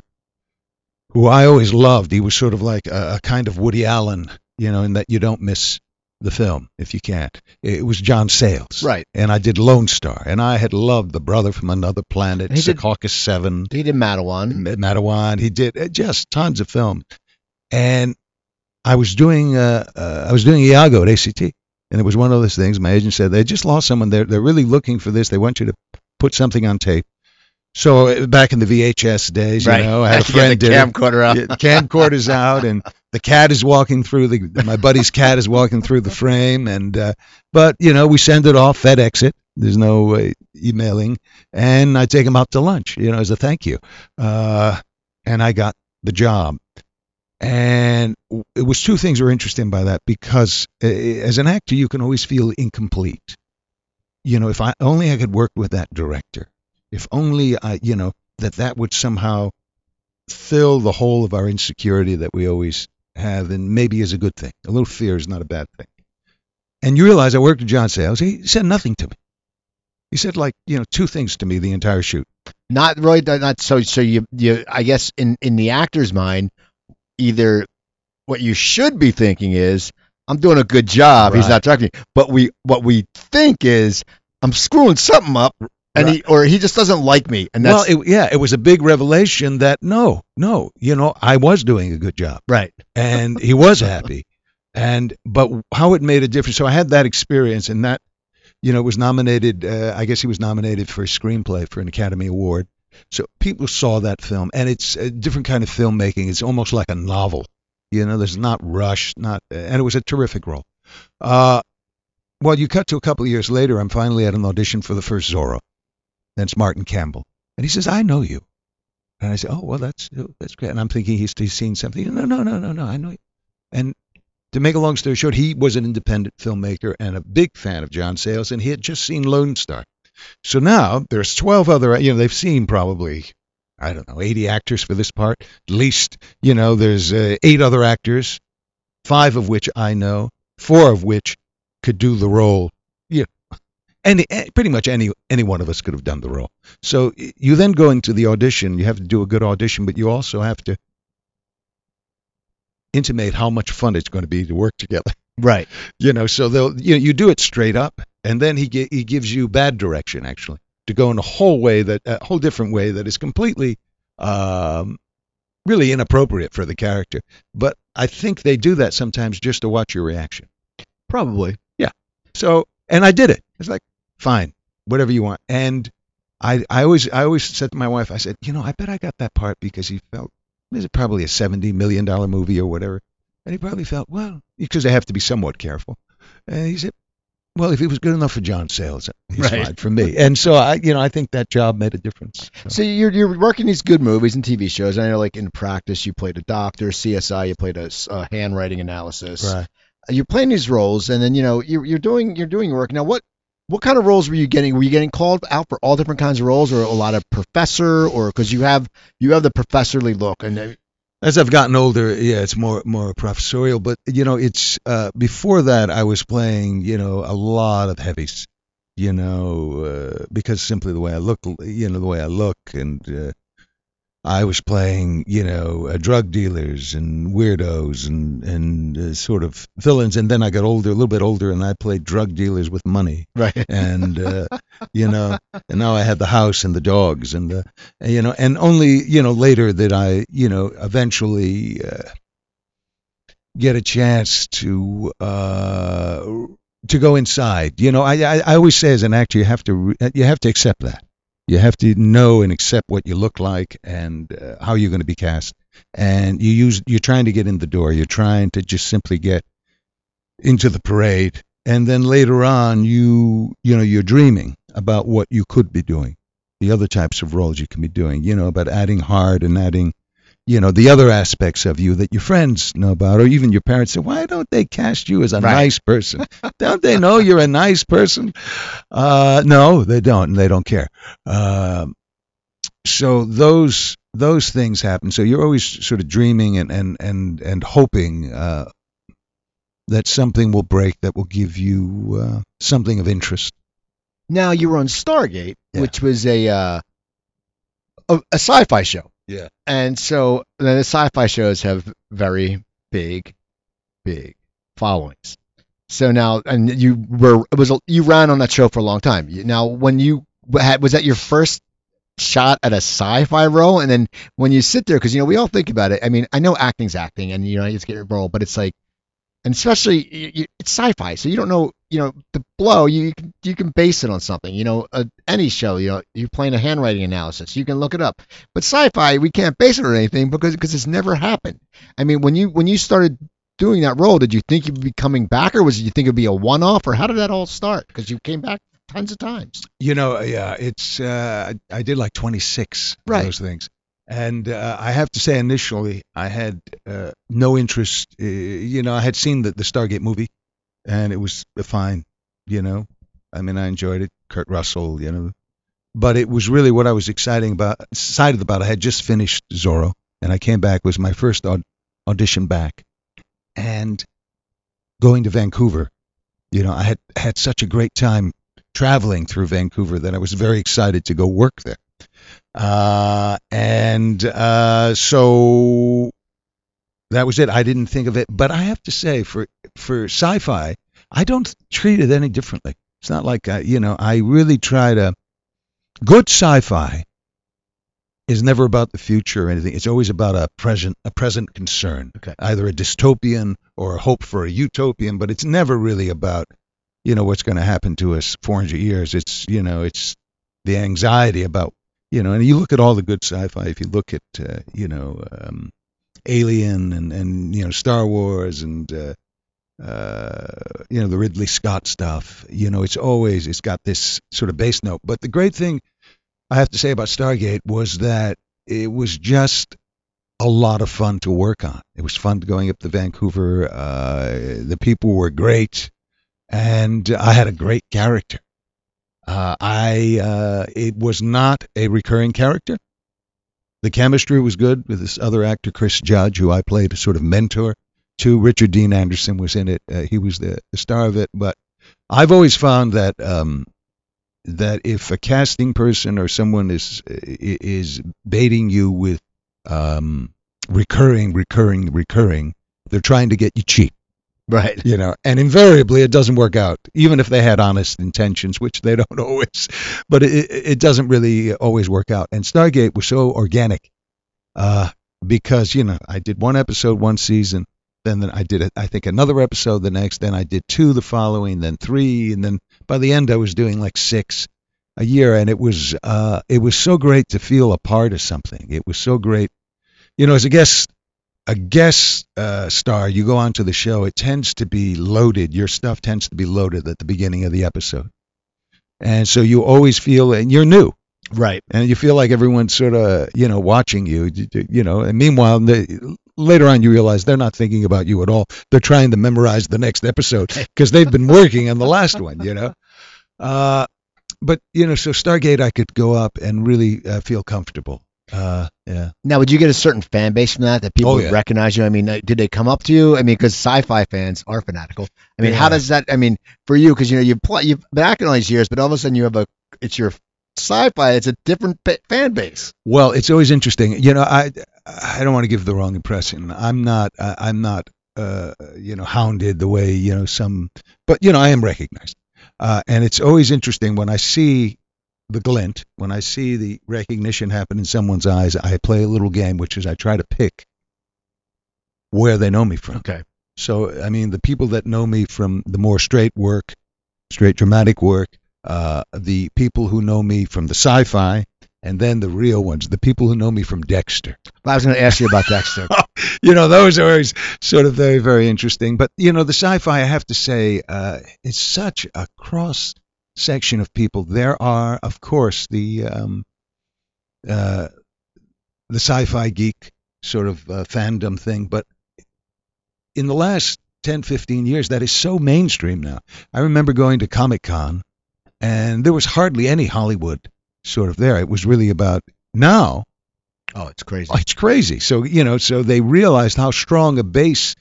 who I always loved. He was sort of like a, a kind of Woody Allen, you know, in that you don't miss the film if you can't. It was John Sayles, Right. And I did Lone Star, and I had loved The Brother from Another Planet, He did- Secaucus Seven. He did Matewan. Matewan. He did uh, just tons of films, and I was doing uh, uh, I was doing Iago at ACT, and it was one of those things. My agent said they just lost someone. They're they're really looking for this. They want you to put something on tape. So uh, back in the VHS days, you know, I had a friend the did it. camcorder out. Camcorder's out and the cat is walking through the my buddy's cat is walking through the frame and uh, but you know we send it off FedEx it. There's no uh, emailing. And I take him out to lunch you know as a thank you. Uh, and I got the job. And it was two things were interesting by that because uh, as an actor you can always feel incomplete. You know if I only I could work with that director if only I you know that that would somehow fill the hole of our insecurity that we always have, and maybe is a good thing. A little fear is not a bad thing. And you realize I worked with John Sayles. He said nothing to me. He said like you know two things to me the entire shoot. Not really. Not so. So you, you. I guess in in the actor's mind, either what you should be thinking is, I'm doing a good job. He's not talking. to me. But we, what we think is, I'm screwing something up, and he or he just doesn't like me, and that's well, it, yeah, it was a big revelation that no, no, you know, I was doing a good job, right. and he was happy, and but how it made a difference. So I had that experience, and that you know was nominated. Uh, I guess he was nominated for a screenplay for an Academy Award. So people saw that film, and it's a different kind of filmmaking. It's almost like a novel. You know, there's not rush, not, and it was a terrific role. Uh, well, you cut to a couple of years later. I'm finally at an audition for the first Zorro. That's Martin Campbell, and he says, "I know you." And I say, "Oh, well, that's that's great." And I'm thinking he's, he's seen something. No, no, no, no, no. I know you. And to make a long story short, he was an independent filmmaker and a big fan of John Sayles, and he had just seen Lone Star. So now there's 12 other, you know, they've seen probably, I don't know, 80 actors for this part. At least, you know, there's uh, eight other actors, five of which I know, four of which could do the role. Any, eh, pretty much any any one of us could have done the role. So you then go into the audition. You have to do a good audition, but you also have to intimate how much fun it's going to be to work together. Right. You know, so they'll you know, you do it straight up, and then he he gives you bad direction actually to go in a whole way that a whole different way that is completely um, really inappropriate for the character. But I think they do that sometimes just to watch your reaction. Probably. Yeah. So, and I did it. It's like, fine, whatever you want. And I, I always, I always said to my wife, I said, you know, I bet I got that part because he felt this is probably a seventy million dollar movie or whatever, and he probably felt well because they have to be somewhat careful. And he said, well, if he was good enough for John Sayles, he's Right. fine for me. And so I, you know, I think that job made a difference. So- So you're you're working these good movies and TV shows. I know, like in practice, you played a doctor. CSI, you played a, handwriting analysis. Right. You're playing these roles, and then you know you're you're doing you're doing your work. Now, what what kind of roles were you getting? Were you getting called out for all different kinds of roles, or a lot of professor, or because you have you have the professorly look, and As I've gotten older, yeah, it's more more professorial. But you know, it's uh, before that I was playing, you know, a lot of heavies. You know, uh, because simply the way I look, you know, the way I look, and uh, I was playing, you know, uh, drug dealers and weirdos and and uh, sort of villains. And then I got older, a little bit older, and I played drug dealers with money right. and uh, you know, and now I had the house and the dogs and the, you know, and only you know later that I you know eventually uh, get a chance to uh, to go inside. You know, I, I I always say as an actor you have to re- you have to accept that. You have to know and accept what you look like and uh, how you're going to be cast. And you use you're trying to get in the door. You're trying to just simply get into the parade and then later on you you know you're dreaming about what you could be doing the other types of roles you can be doing you know about adding heart and adding you know the other aspects of you that your friends know about or even your parents say why don't they cast you as a Right. nice person don't they know you're a nice person uh no they don't and they don't care um so those those things happen so you're always sort of dreaming and and and, and hoping uh that something will break that will give you uh, something of interest. Now you were on Stargate, Yeah. which was a uh, a, a sci-fi show. Yeah. And so then the sci-fi shows have very big, big followings. So now, and you were it was you ran on that show for a long time. Now, when you had was that your first shot at a sci-fi role, and then when you sit there, because you know we all think about it. I mean, I know acting's acting, and you know you to get your role, but it's like, and especially it's sci-fi, so you don't know, you know, the blow. You, you can you can base it on something. You know, uh, any show, you know, you're playing a handwriting analysis, you can look it up. But sci-fi, we can't base it on anything because because it's never happened. I mean, when you when you started doing that role, did you think you'd be coming back, or was it you think it'd be a one-off, or how did that all start? Because you came back tons of times. You know, yeah, it's uh, I I did like 26 Right. of those things, and uh, I have to say, initially, I had uh, no interest. Uh, you know, I had seen the, the Stargate movie, and it was fine. You know, I mean, I enjoyed it. Kurt Russell, you know, but it was really what I was exciting about, excited about. I had just finished Zorro, and I came back. It was my first aud- audition back, and going to Vancouver. You know, I had had such a great time traveling through Vancouver that I was very excited to go work there. Uh, and uh, so that was it. I didn't think of it, but I have to say, for for sci-fi, I don't treat it any differently. It's not like I, you know, I really try to. Good sci-fi is never about the future or anything. It's always about a present a present concern, Okay. either a dystopian or a hope for a utopian. But it's never really about you know what's going to happen to us 400 years. It's you know it's the anxiety about you know, and you look at all the good sci-fi. If you look at uh, you know um, Alien and and you know Star Wars and uh, uh, you know the Ridley Scott stuff, you know it's always it's got this sort of base note. But the great thing I have to say about Stargate was that it was just a lot of fun to work on. It was fun going up to Vancouver. Uh, the people were great, and I had a great character. Uh, I uh, it was not a recurring character. The chemistry was good with this other actor, Chris Judge, who I played a sort of mentor to. Richard Dean Anderson was in it. Uh, he was the, the star of it. But I've always found that um, that if a casting person or someone is is baiting you with um, recurring, recurring, recurring, they're trying to get you cheap. Right. You know, and invariably it doesn't work out, even if they had honest intentions, which they don't always. But it, it doesn't really always work out. And Stargate was so organic, uh, because you know I did one episode one season, then I did I think another episode the next, then I did two the following, then three, and then by the end I was doing like six a year, and it was uh, it was so great to feel a part of something. It was so great, you know, as a guest a guest uh, star, you go onto the show, it tends to be loaded. Your stuff tends to be loaded at the beginning of the episode, and so you always feel, and you're new, Right. and you feel like everyone's sort of, you know, watching you, you know. And meanwhile, they, later on, you realize they're not thinking about you at all. They're trying to memorize the next episode because they've been working on the last one, you know. Uh, but you know, so Stargate, I could go up and really uh, feel comfortable. Uh, yeah. Now, would you get a certain fan base from that that people Oh, would recognize you? I mean, uh, did they come up to you? I mean, because sci-fi fans are fanatical. I mean, how does that? I mean, for you, because you know you've pl- you've been acting all these years, but all of a sudden you have a it's your sci-fi. It's a different pa- fan base. Well, it's always interesting. You know, I I don't want to give the wrong impression. I'm not I, I'm not uh, you know hounded the way you know some, but you know I am recognized, uh, and it's always interesting when I see the glint, when I see the recognition happen in someone's eyes. I play a little game, which is I try to pick where they know me from. Okay. So I mean, the people that know me from the more straight work, straight dramatic work, uh, the people who know me from the sci-fi, and then the real ones, the people who know me from Dexter. Well, I was going to ask you about Dexter. You know, those are always sort of very, very interesting. But you know, the sci-fi, I have to say, uh, it's such a cross section of people. There are, of course, the um, uh, the sci-fi geek sort of uh, fandom thing, but in the last 10, 15 years, that is so mainstream now. I remember going to Comic Con, and there was hardly any Hollywood sort of there. It was really about now. oh, it's crazy. It's crazy. So you know, so they realized how strong a base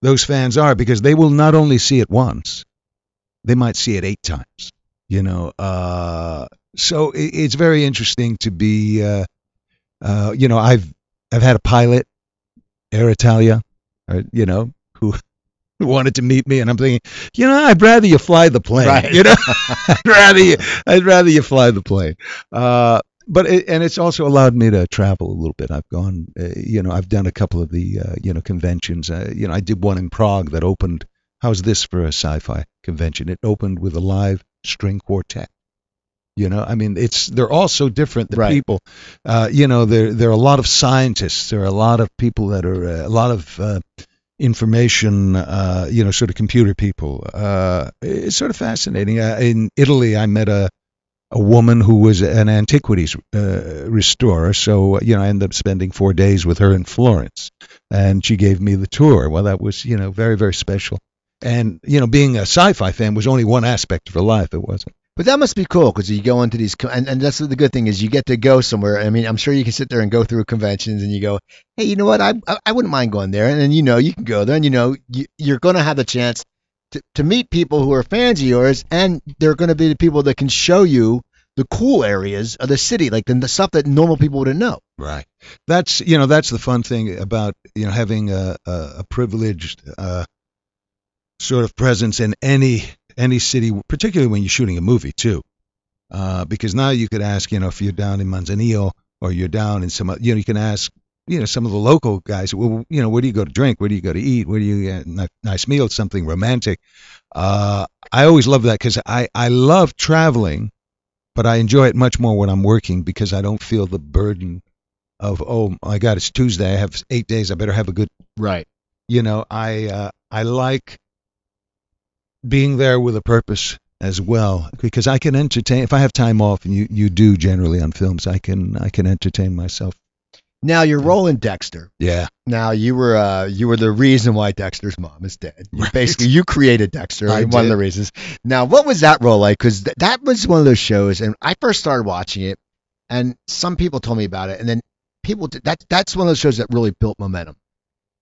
those fans are because they will not only see it once, they might see it eight times. You know, uh, so it, it's very interesting to be. Uh, uh, you know, I've I've had a pilot, Air Italia, or, you know, who wanted to meet me, and I'm thinking, you know, I'd rather you fly the plane. Right. You know, I'd rather you, I'd rather you fly the plane. Uh, but it, and it's also allowed me to travel a little bit. I've gone, uh, you know, I've done a couple of the, uh, you know, conventions. Uh, you know, I did one in Prague that opened. How's this for a sci-fi convention? It opened with a live string quartet. You know, I mean, it's they're all so different. The Right. people, uh, you know, there there are a lot of scientists. There are a lot of people that are uh, a lot of uh, information, uh, you know, sort of computer people. Uh, it's sort of fascinating. Uh, in Italy, I met a a woman who was an antiquities uh, restorer. So you know, I ended up spending four days with her in Florence, and she gave me the tour. Well, that was you know very very special. And you know, being a sci-fi fan was only one aspect of her life. It wasn't. But that must be cool because you go into these, and, and that's the good thing is you get to go somewhere. I mean, I'm sure you can sit there and go through conventions and you go, hey, you know what? I I, I wouldn't mind going there, and then you know you can go there, and you know you, you're going to have the chance to, to meet people who are fans of yours, and they're going to be the people that can show you the cool areas of the city, like the, the stuff that normal people wouldn't know. Right. That's you know that's the fun thing about you know having a a, a privileged uh, sort of presence in any any city, particularly when you're shooting a movie too, uh, because now you could ask you know if you're down in Manzanillo or you're down in some you know you can ask you know some of the local guys well you know where do you go to drink? Where do you go to eat? Where do you get a nice meal? Something romantic. Uh, I always love that because I I love traveling but I enjoy it much more when I'm working because I don't feel the burden of oh my god it's Tuesday. I have eight days. I better have a good Right. you know I uh, I like being there with a purpose as well because I can entertain if I have time off and you you do generally on films I can I can entertain myself Now your role in Dexter. Yeah. Now you were uh, you were the reason why Dexter's mom is dead. You Right. Basically, you created Dexter. I one of the reasons. Now, what was that role like? Because th- that was one of those shows, and I first started watching it, and some people told me about it, and then people did, that that's one of those shows that really built momentum.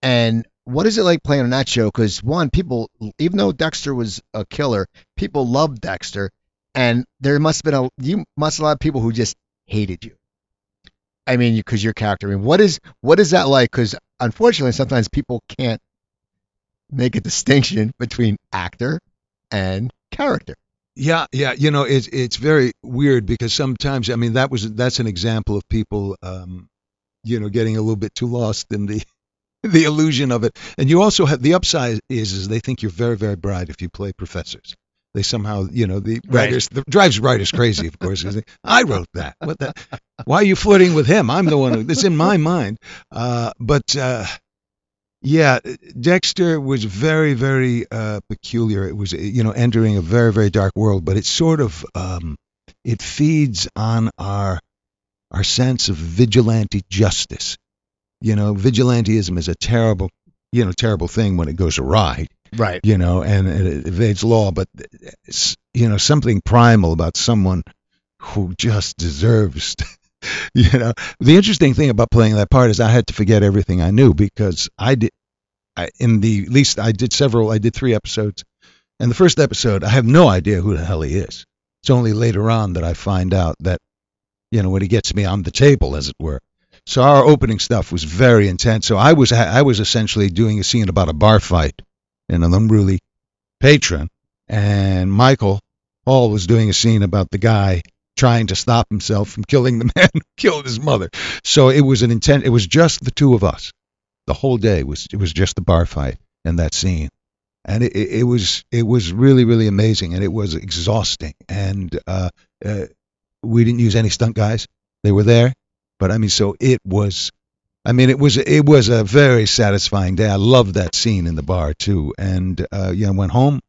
And what is it like playing on that show? Because one, people, even though Dexter was a killer, people loved Dexter, and there must have been a you must have a lot of people who just hated you. I mean, because your character. I mean, what is what is that like? Because unfortunately, sometimes people can't make a distinction between actor and character. Yeah, yeah, you know, it's it's very weird because sometimes, I mean, that was that's an example of people, um, you know, getting a little bit too lost in the the illusion of it. And you also have the upside is is they think you're very very bright if you play professors. They somehow, you know, the Right. writers the, drives writers crazy, of course. they, I wrote that. What the? Why are you flirting with him? I'm the one who. It's in my mind. Uh, but uh, yeah, Dexter was very, very uh, peculiar. It was, you know, entering a very, very dark world, but it sort of um, it feeds on our our sense of vigilante justice. You know, vigilanteism is a terrible, you know, terrible thing when it goes awry. Right. You know, and it evades law, but it's, you know, something primal about someone who just deserves. To, you know, the interesting thing about playing that part is I had to forget everything I knew because I did. I, in the least I did several. I did three episodes, and the first episode I have no idea who the hell he is. It's only later on that I find out that, you know, when he gets me on the table, as it were. So our opening stuff was very intense. So I was I was essentially doing a scene about a bar fight in an unruly patron, and Michael Hall was doing a scene about the guy trying to stop himself from killing the man who killed his mother. So it was an intent. It was just the two of us. The whole day was it was just the bar fight and that scene, and it, it, it was it was really really amazing and it was exhausting. And uh, uh, we didn't use any stunt guys; they were there. But I mean, so it was. I mean, it was it was a very satisfying day. I loved that scene in the bar too, and uh, you know, went home,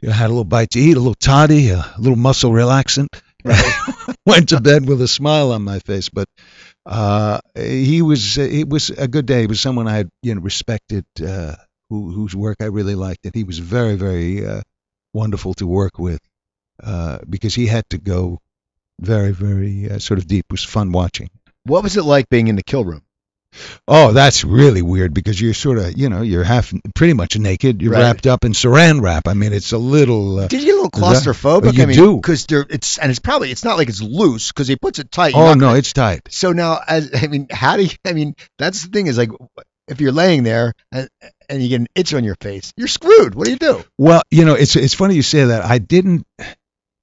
you know, had a little bite to eat, a little toddy, a little muscle relaxant, went to bed with a smile on my face. But uh, he was it was a good day. He was someone I had you know respected, uh, who, whose work I really liked, and he was very very uh, wonderful to work with uh, because he had to go very very uh, sort of deep. It was fun watching. What was it like being in the kill room? Oh, that's really weird because you're sort of, you know, you're half, pretty much naked. You're Right. wrapped up in saran wrap. I mean, it's a little. Uh, Did you get a little claustrophobic? You I mean, do. because it's and it's probably it's not like it's loose because he puts it tight. You're oh no, gonna- it's tight. So now, as I mean, how do you? I mean, that's the thing is like, if you're laying there and and you get an itch on your face, you're screwed. What do you do? Well, you know, it's it's funny you say that. I didn't.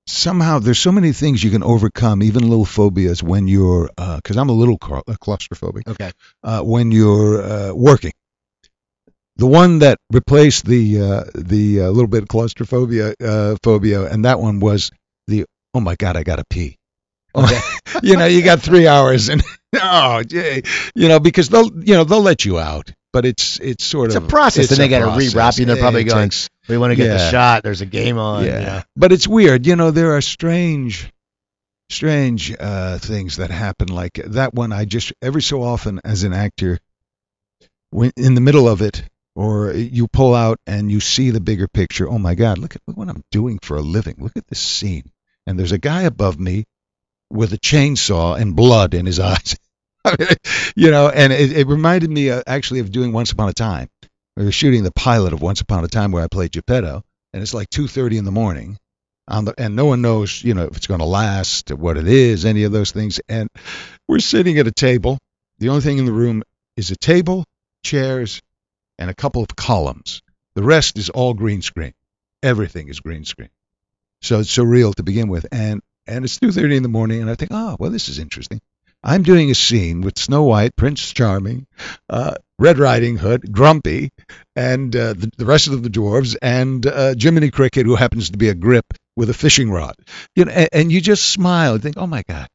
Somehow, there's so many things you can overcome, even little phobias, when you're, because I'm a little claustrophobic. Okay. uh, when you're uh, working. The one that replaced the uh, the uh, little bit of claustrophobia uh, phobia, and that one was the oh my god, I gotta pee. Okay. you know, you got three hours, and oh, gee, you know, because they'll you know they'll let you out, but it's it's sort It's a process. it's Then they got to rewrap you. and They're probably It going. takes- We want to get the shot. There's a game on. yeah. you know. But it's weird, you know. There are strange, strange uh, things that happen. Like that one, I just every so often as an actor, when in the middle of it, or you pull out and you see the bigger picture. Oh my God! Look at what I'm doing for a living. Look at this scene. And there's a guy above me with a chainsaw and blood in his eyes. You know, and it, it reminded me uh, actually of doing Once Upon a Time. We were shooting the pilot of Once Upon a Time where I played Geppetto, and it's like 2:30 in the morning, the, and no one knows, you know, if it's going to last, what it is, any of those things. And we're sitting at a table. The only thing in the room is a table, chairs, and a couple of columns. The rest is all green screen. Everything is green screen. So it's surreal to begin with. And and it's 2:30 in the morning, and I think, oh, well, this is interesting. I'm doing a scene with Snow White, Prince Charming, uh, Red Riding Hood, Grumpy, and uh, the, the rest of the dwarves, and uh, Jiminy Cricket, who happens to be a grip with a fishing rod. You know, and, and you just smile and think, oh my God,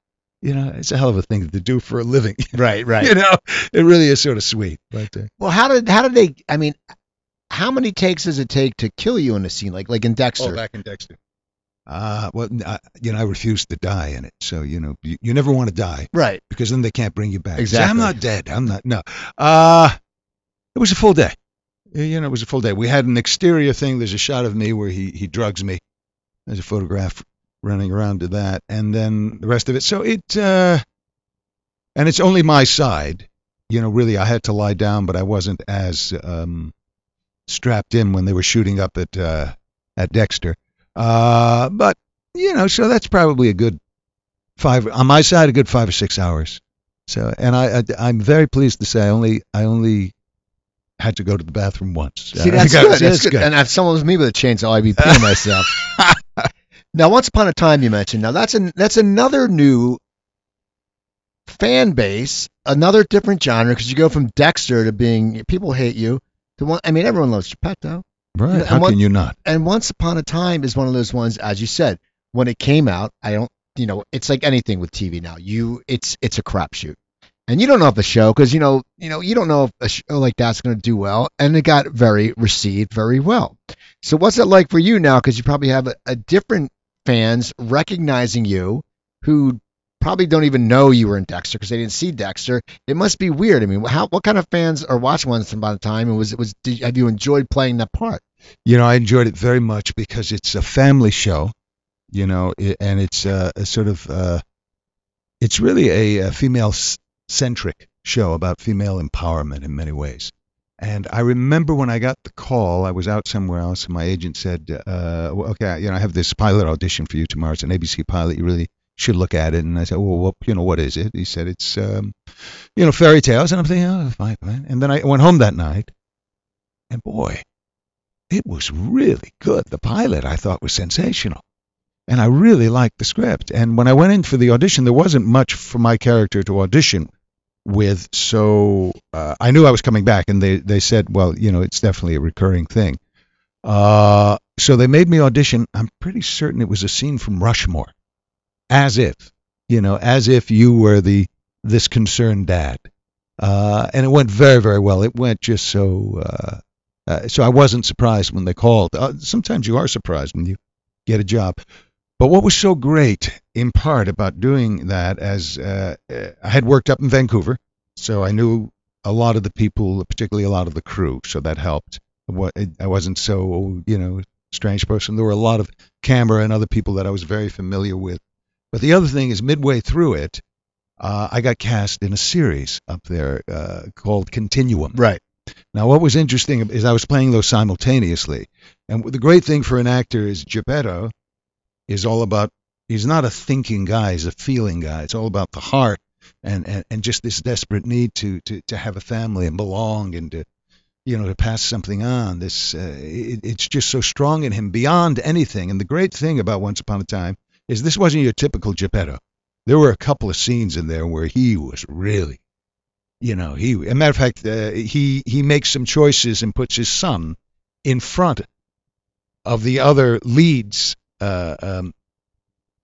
you know, it's a hell of a thing to do for a living. Right. Right. you know, it really is sort of sweet. But uh, Well, how did how did they? I mean, how many takes does it take to kill you in a scene like like in Dexter? back in Dexter. Uh, well, I, you know, I refused to die in it. So, you know, you, you never want to die Right. because then they can't bring you back. Say, Exactly. I'm not dead. I'm not. No. Uh, it was a full day. You know, it was a full day. We had an exterior thing. There's a shot of me where he, he drugs me. There's a photograph running around to that. And then the rest of it. So it, uh, and it's only my side. You know, really, I had to lie down, but I wasn't as um, strapped in when they were shooting up at uh, at Dexter. Uh, but you know, so that's probably a good five on my side, a good five or six hours. So, and I, I I'm very pleased to say I only I only had to go to the bathroom once. See, that's good. yeah, That's good. And if someone was me with a chainsaw, I'd be peeing myself. now, once upon a time, you mentioned. Now, that's an that's another new fan base, another different genre because you go from Dexter to being people hate you to one. I mean, everyone loves Geppetto. Right. and How what- can you not? And Once Upon a Time is one of those ones, as you said, when it came out. I don't, you know, it's like anything with TV now. You, it's it's a crapshoot, and you don't know if the show because you know, you know, you don't know if a show like that's going to do well, and it got very received very well. So what's it like for you now? Because you probably have a, a different fans recognizing you who probably don't even know you were in Dexter because they didn't see Dexter. It must be weird. I mean, how what kind of fans are watching Once Upon the Time, and was it was did, have you enjoyed playing that part? You know, I enjoyed it very much because it's a family show, you know, i and it's uh, a sort of, uh, it's really a, a female-centric show about female empowerment in many ways. And I remember when I got the call, I was out somewhere else, and my agent said, uh, well, "Okay, you know, I have this pilot audition for you tomorrow. It's an ABC pilot. You really should look at it." And I said, "Well, what, you know, what is it?" He said, "It's, um, you know, fairy tales." And I'm thinking, "Oh, fine." And then I went home that night, and boy, it was really good. The pilot I thought was sensational. And I really liked the script. And when I went in for the audition, there wasn't much for my character to audition with. So uh, I knew I was coming back, and they, they said, well, you know, it's definitely a recurring thing. Uh, so they made me audition. I'm pretty certain it was a scene from Rushmore, as if, you know, as if you were the this concerned dad. Uh, and it went very, very well. It went just so. Uh, uh, so I wasn't surprised when they called. Uh, sometimes you are surprised when you get a job. But what was so great, in part, about doing that, as uh, uh, I had worked up in Vancouver, so I knew a lot of the people, particularly a lot of the crew, so that helped. I wasn't so, you know, strange person. There were a lot of camera and other people that I was very familiar with. But the other thing is, midway through it, uh, I got cast in a series up there uh, called Continuum. Right. Now, what was interesting is I was playing those simultaneously. And the great thing for an actor is Geppetto is all about, he's not a thinking guy, he's a feeling guy. It's all about the heart and, and, and just this desperate need to, to, to have a family and belong and to, you know, to pass something on. This, uh, it, it's just so strong in him beyond anything. And the great thing about Once Upon a Time is this wasn't your typical Geppetto. There were a couple of scenes in there where he was really you know, he. As a matter of fact, uh, he he makes some choices and puts his son in front of the other leads. Uh, um,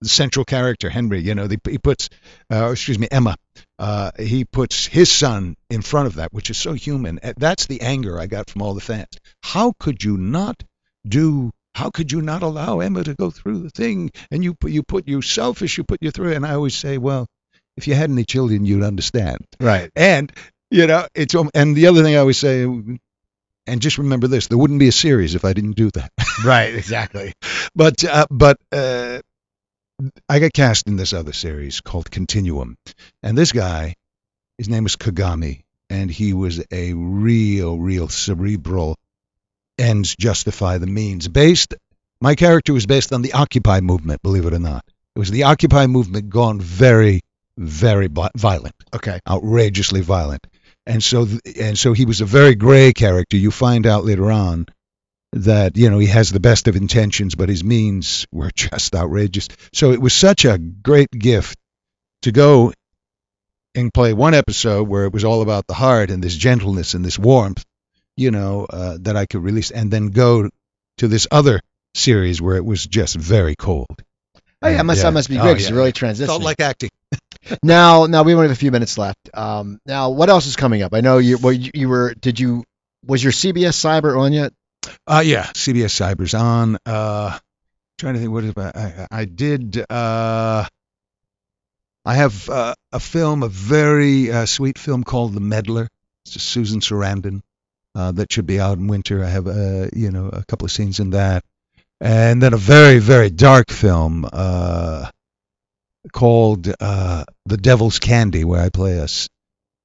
the central character Henry, you know, he puts, uh, excuse me, Emma. Uh, he puts his son in front of that, which is so human. That's the anger I got from all the fans. How could you not do? How could you not allow Emma to go through the thing? And you put you put you selfish. You put you through. And I always say, well, if you had any children, you'd understand. Right. And you know, it's um, and the other thing I always say, and just remember this: there wouldn't be a series if I didn't do that. Right. Exactly. but uh, but uh, I got cast in this other series called Continuum, and this guy, his name was Kagame, and he was a real, real cerebral ends justify the means. Based, my character was based on the Occupy movement, believe it or not. It was the Occupy movement gone very, very violent Okay. outrageously violent. And so, and so he was a very gray character. You find out later on that you know he has the best of intentions, but his means were just outrageous. So it was such a great gift to go and play one episode where it was all about the heart and this gentleness and this warmth, you know, uh, that I could release, and then go to this other series where it was just very cold. Oh yeah, must, Yeah. that must be Oh, great 'cause yeah. really transitioning. Felt like acting. now, now we only have a few minutes left. Um, now what else is coming up? I know you. Well, you, you were. Did you? Was your CBS Cyber on yet? Uh, yeah, CBS Cyber's on. Uh, trying to think what about I, I did. Uh, I have uh, a film, a very uh, sweet film called The Meddler. It's a Susan Sarandon uh, that should be out in winter. I have uh, you know a couple of scenes in that, and then a very very dark film uh, called uh, The Devil's Candy, where I play a,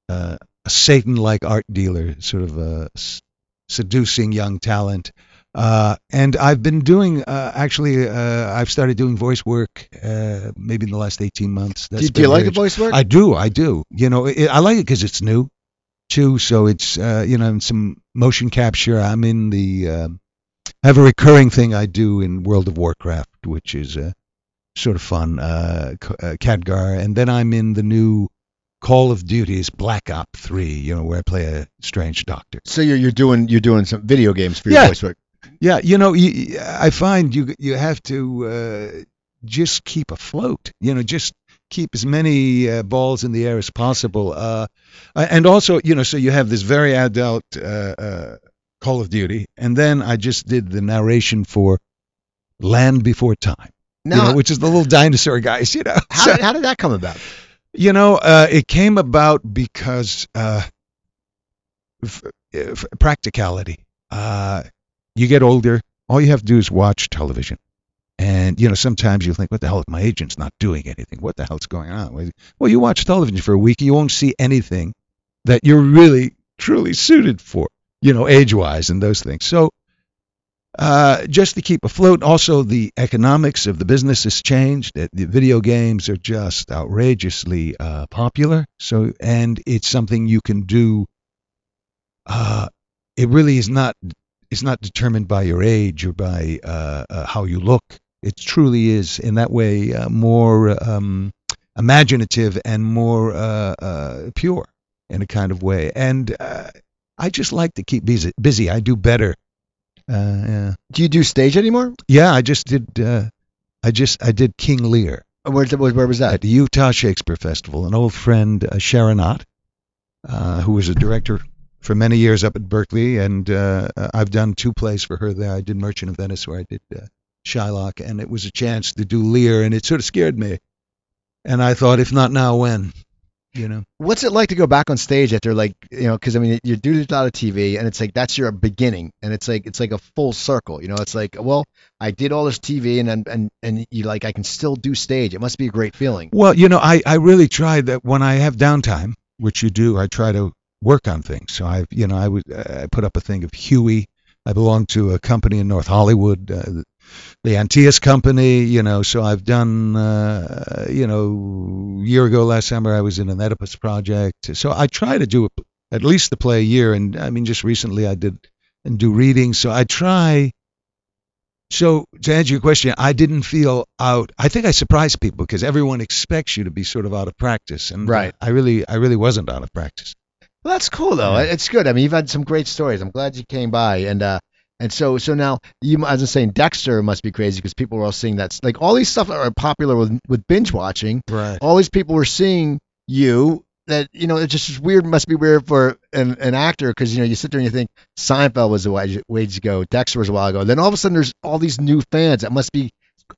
uh, a Satan-like art dealer, sort of s- seducing young talent. Uh, and I've been doing uh, actually uh, I've started doing voice work uh, maybe in the last 18 months. Do, That's you- do you like the voice work? I do, I do. You know, it, I like it because it's new, too. So it's uh, you know some motion capture. I'm in the um I have a recurring thing I do in World of Warcraft, which is uh, sort of fun. Uh, uh, Khadgar, and then I'm in the new Call of Duty's Black Op 3. You know, where I play a strange doctor. so you're you're doing you're doing some video games for your Yeah. voice work. Yeah, you know, you, you- I find you you have to uh, just keep afloat. You know, just keep as many uh, balls in the air as possible. Uh, and also, you know, so you have this very adult uh, uh, Call of Duty, and then I just did the narration for Land Before Time, Now, you know, which is the little dinosaur guys. You know, how, So- did, how did that come about? you know, uh, it came about because uh, f- f- practicality. Uh, you get older, all you have to do is watch television. And, you know, sometimes you think, what the hell, my agent's not doing anything. What the hell's going on? Well, you watch television for a week, you won't see anything that you're really, truly suited for, you know, age wise and those things. So, uh, just to keep afloat. Also, the economics of the business has changed. The video games are just outrageously uh, popular. So, and it's something you can do. Uh, it really is not. It's not determined by your age or by uh, uh, how you look. It truly is, in that way, uh, more um, imaginative and more uh, uh, pure in a kind of way. And uh, I just like to keep busy. Busy. I do better. Uh, yeah. Do you do stage anymore? Yeah, I just did. Uh, I just I did King Lear Where's the, where was that? at the Utah Shakespeare Festival. An old friend, uh, Sharon Ott, uh, who was a director for many years up at Berkeley, and uh, I've done two plays for her there. I did Merchant of Venice, where I did uh, Shylock, and it was a chance to do Lear, and it sort of scared me. And I thought, if not now, when? You know. What's it like to go back on stage after like you know? Because I mean, you do a lot of TV, and it's like that's your beginning, and it's like it's like a full circle. You know, it's like well, I did all this TV, and and and, and you like I can still do stage. It must be a great feeling. Well, you know, I, I really try that when I have downtime, which you do, I try to work on things. So I've, you know, I would uh, I put up a thing of Hughie. I belong to a company in North Hollywood, uh, the Antaeus Company, you know. So I've done, uh, you know, a year ago last summer I was in an Oedipus project. So I try to do a, at least the play a year, and I mean, just recently I did and do readings. So I try. So to answer your question, I didn't feel out. I think I surprised people because everyone expects you to be sort of out of practice, and Right. I really, I really wasn't out of practice. Well, that's cool though. Yeah. It's good. I mean, you've had some great stories. I'm glad you came by, and uh, and so so now you, as I was saying, Dexter must be crazy because people are all seeing that. Like all these stuff are popular with with binge watching. Right. all these people were seeing you that you know it just is weird must be weird for an, an actor because you know you sit there and you think Seinfeld was a ways, ways ago Dexter was a while ago then all of a sudden there's all these new fans that must be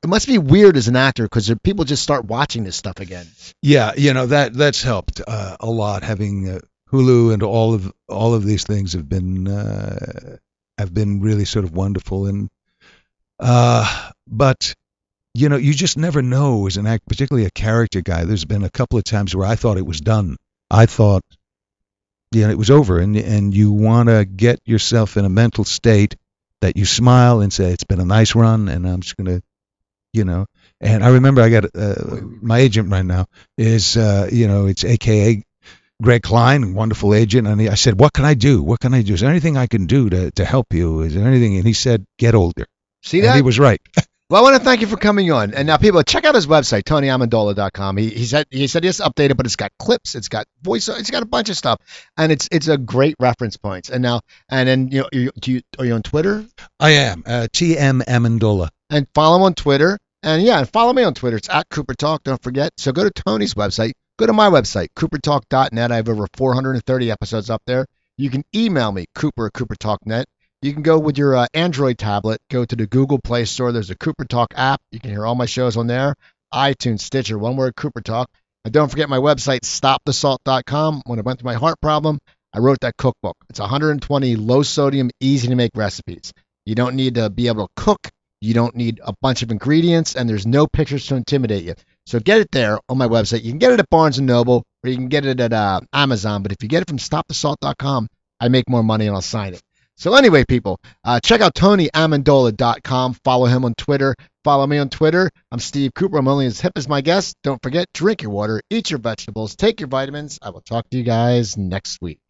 it must be weird as an actor because people just start watching this stuff again Yeah, you know that that's helped uh, a lot. Having uh, Hulu and all of all of these things have been uh, have been really sort of wonderful. And uh, but you know, you just never know as an act, particularly a character guy. There's been a couple of times where I thought it was done. I thought, yeah, it was over, and and you want to get yourself in a mental state that you smile and say it's been a nice run, and I'm just gonna, you know. And I remember I got uh, my agent right now is uh, you know it's AKA Greg Klein, wonderful agent, and he, I said, what can I do? What can I do? Is there anything I can do to to help you? Is there anything? And he said, get older. see And that he was right. well I want to thank you for coming on and now people check out his website TonyAmendola.com. he, he said he said it's updated but it's got clips it's got voice it's got a bunch of stuff and it's it's a great reference points and now and then you know you, do you are you on Twitter I am uh, T.M. Amendola. and follow him on Twitter. And yeah, and follow me on Twitter. It's at Cooper Talk. Don't forget. So go to Tony's website. Go to my website, coopertalk.net. I have over 430 episodes up there. You can email me, Cooper at CooperTalkNet. You can go with your uh, Android tablet, go to the Google Play Store. There's a Cooper Talk app. You can hear all my shows on there. iTunes, Stitcher, one word Cooper Talk. And don't forget my website, stopthesalt.com. When I went through my heart problem, I wrote that cookbook. It's 120 low sodium, easy to make recipes. You don't need to be able to cook. You don't need a bunch of ingredients, and there's no pictures to intimidate you. So get it there on my website. You can get it at Barnes and Noble, or you can get it at uh, Amazon. But if you get it from StopTheSalt.com, I make more money and I'll sign it. So anyway, people, uh, check out TonyAmendola.com. Follow him on Twitter. Follow me on Twitter. I'm Steve Cooper. I'm only as hip as my guest. Don't forget, drink your water, eat your vegetables, take your vitamins. I will talk to you guys next week.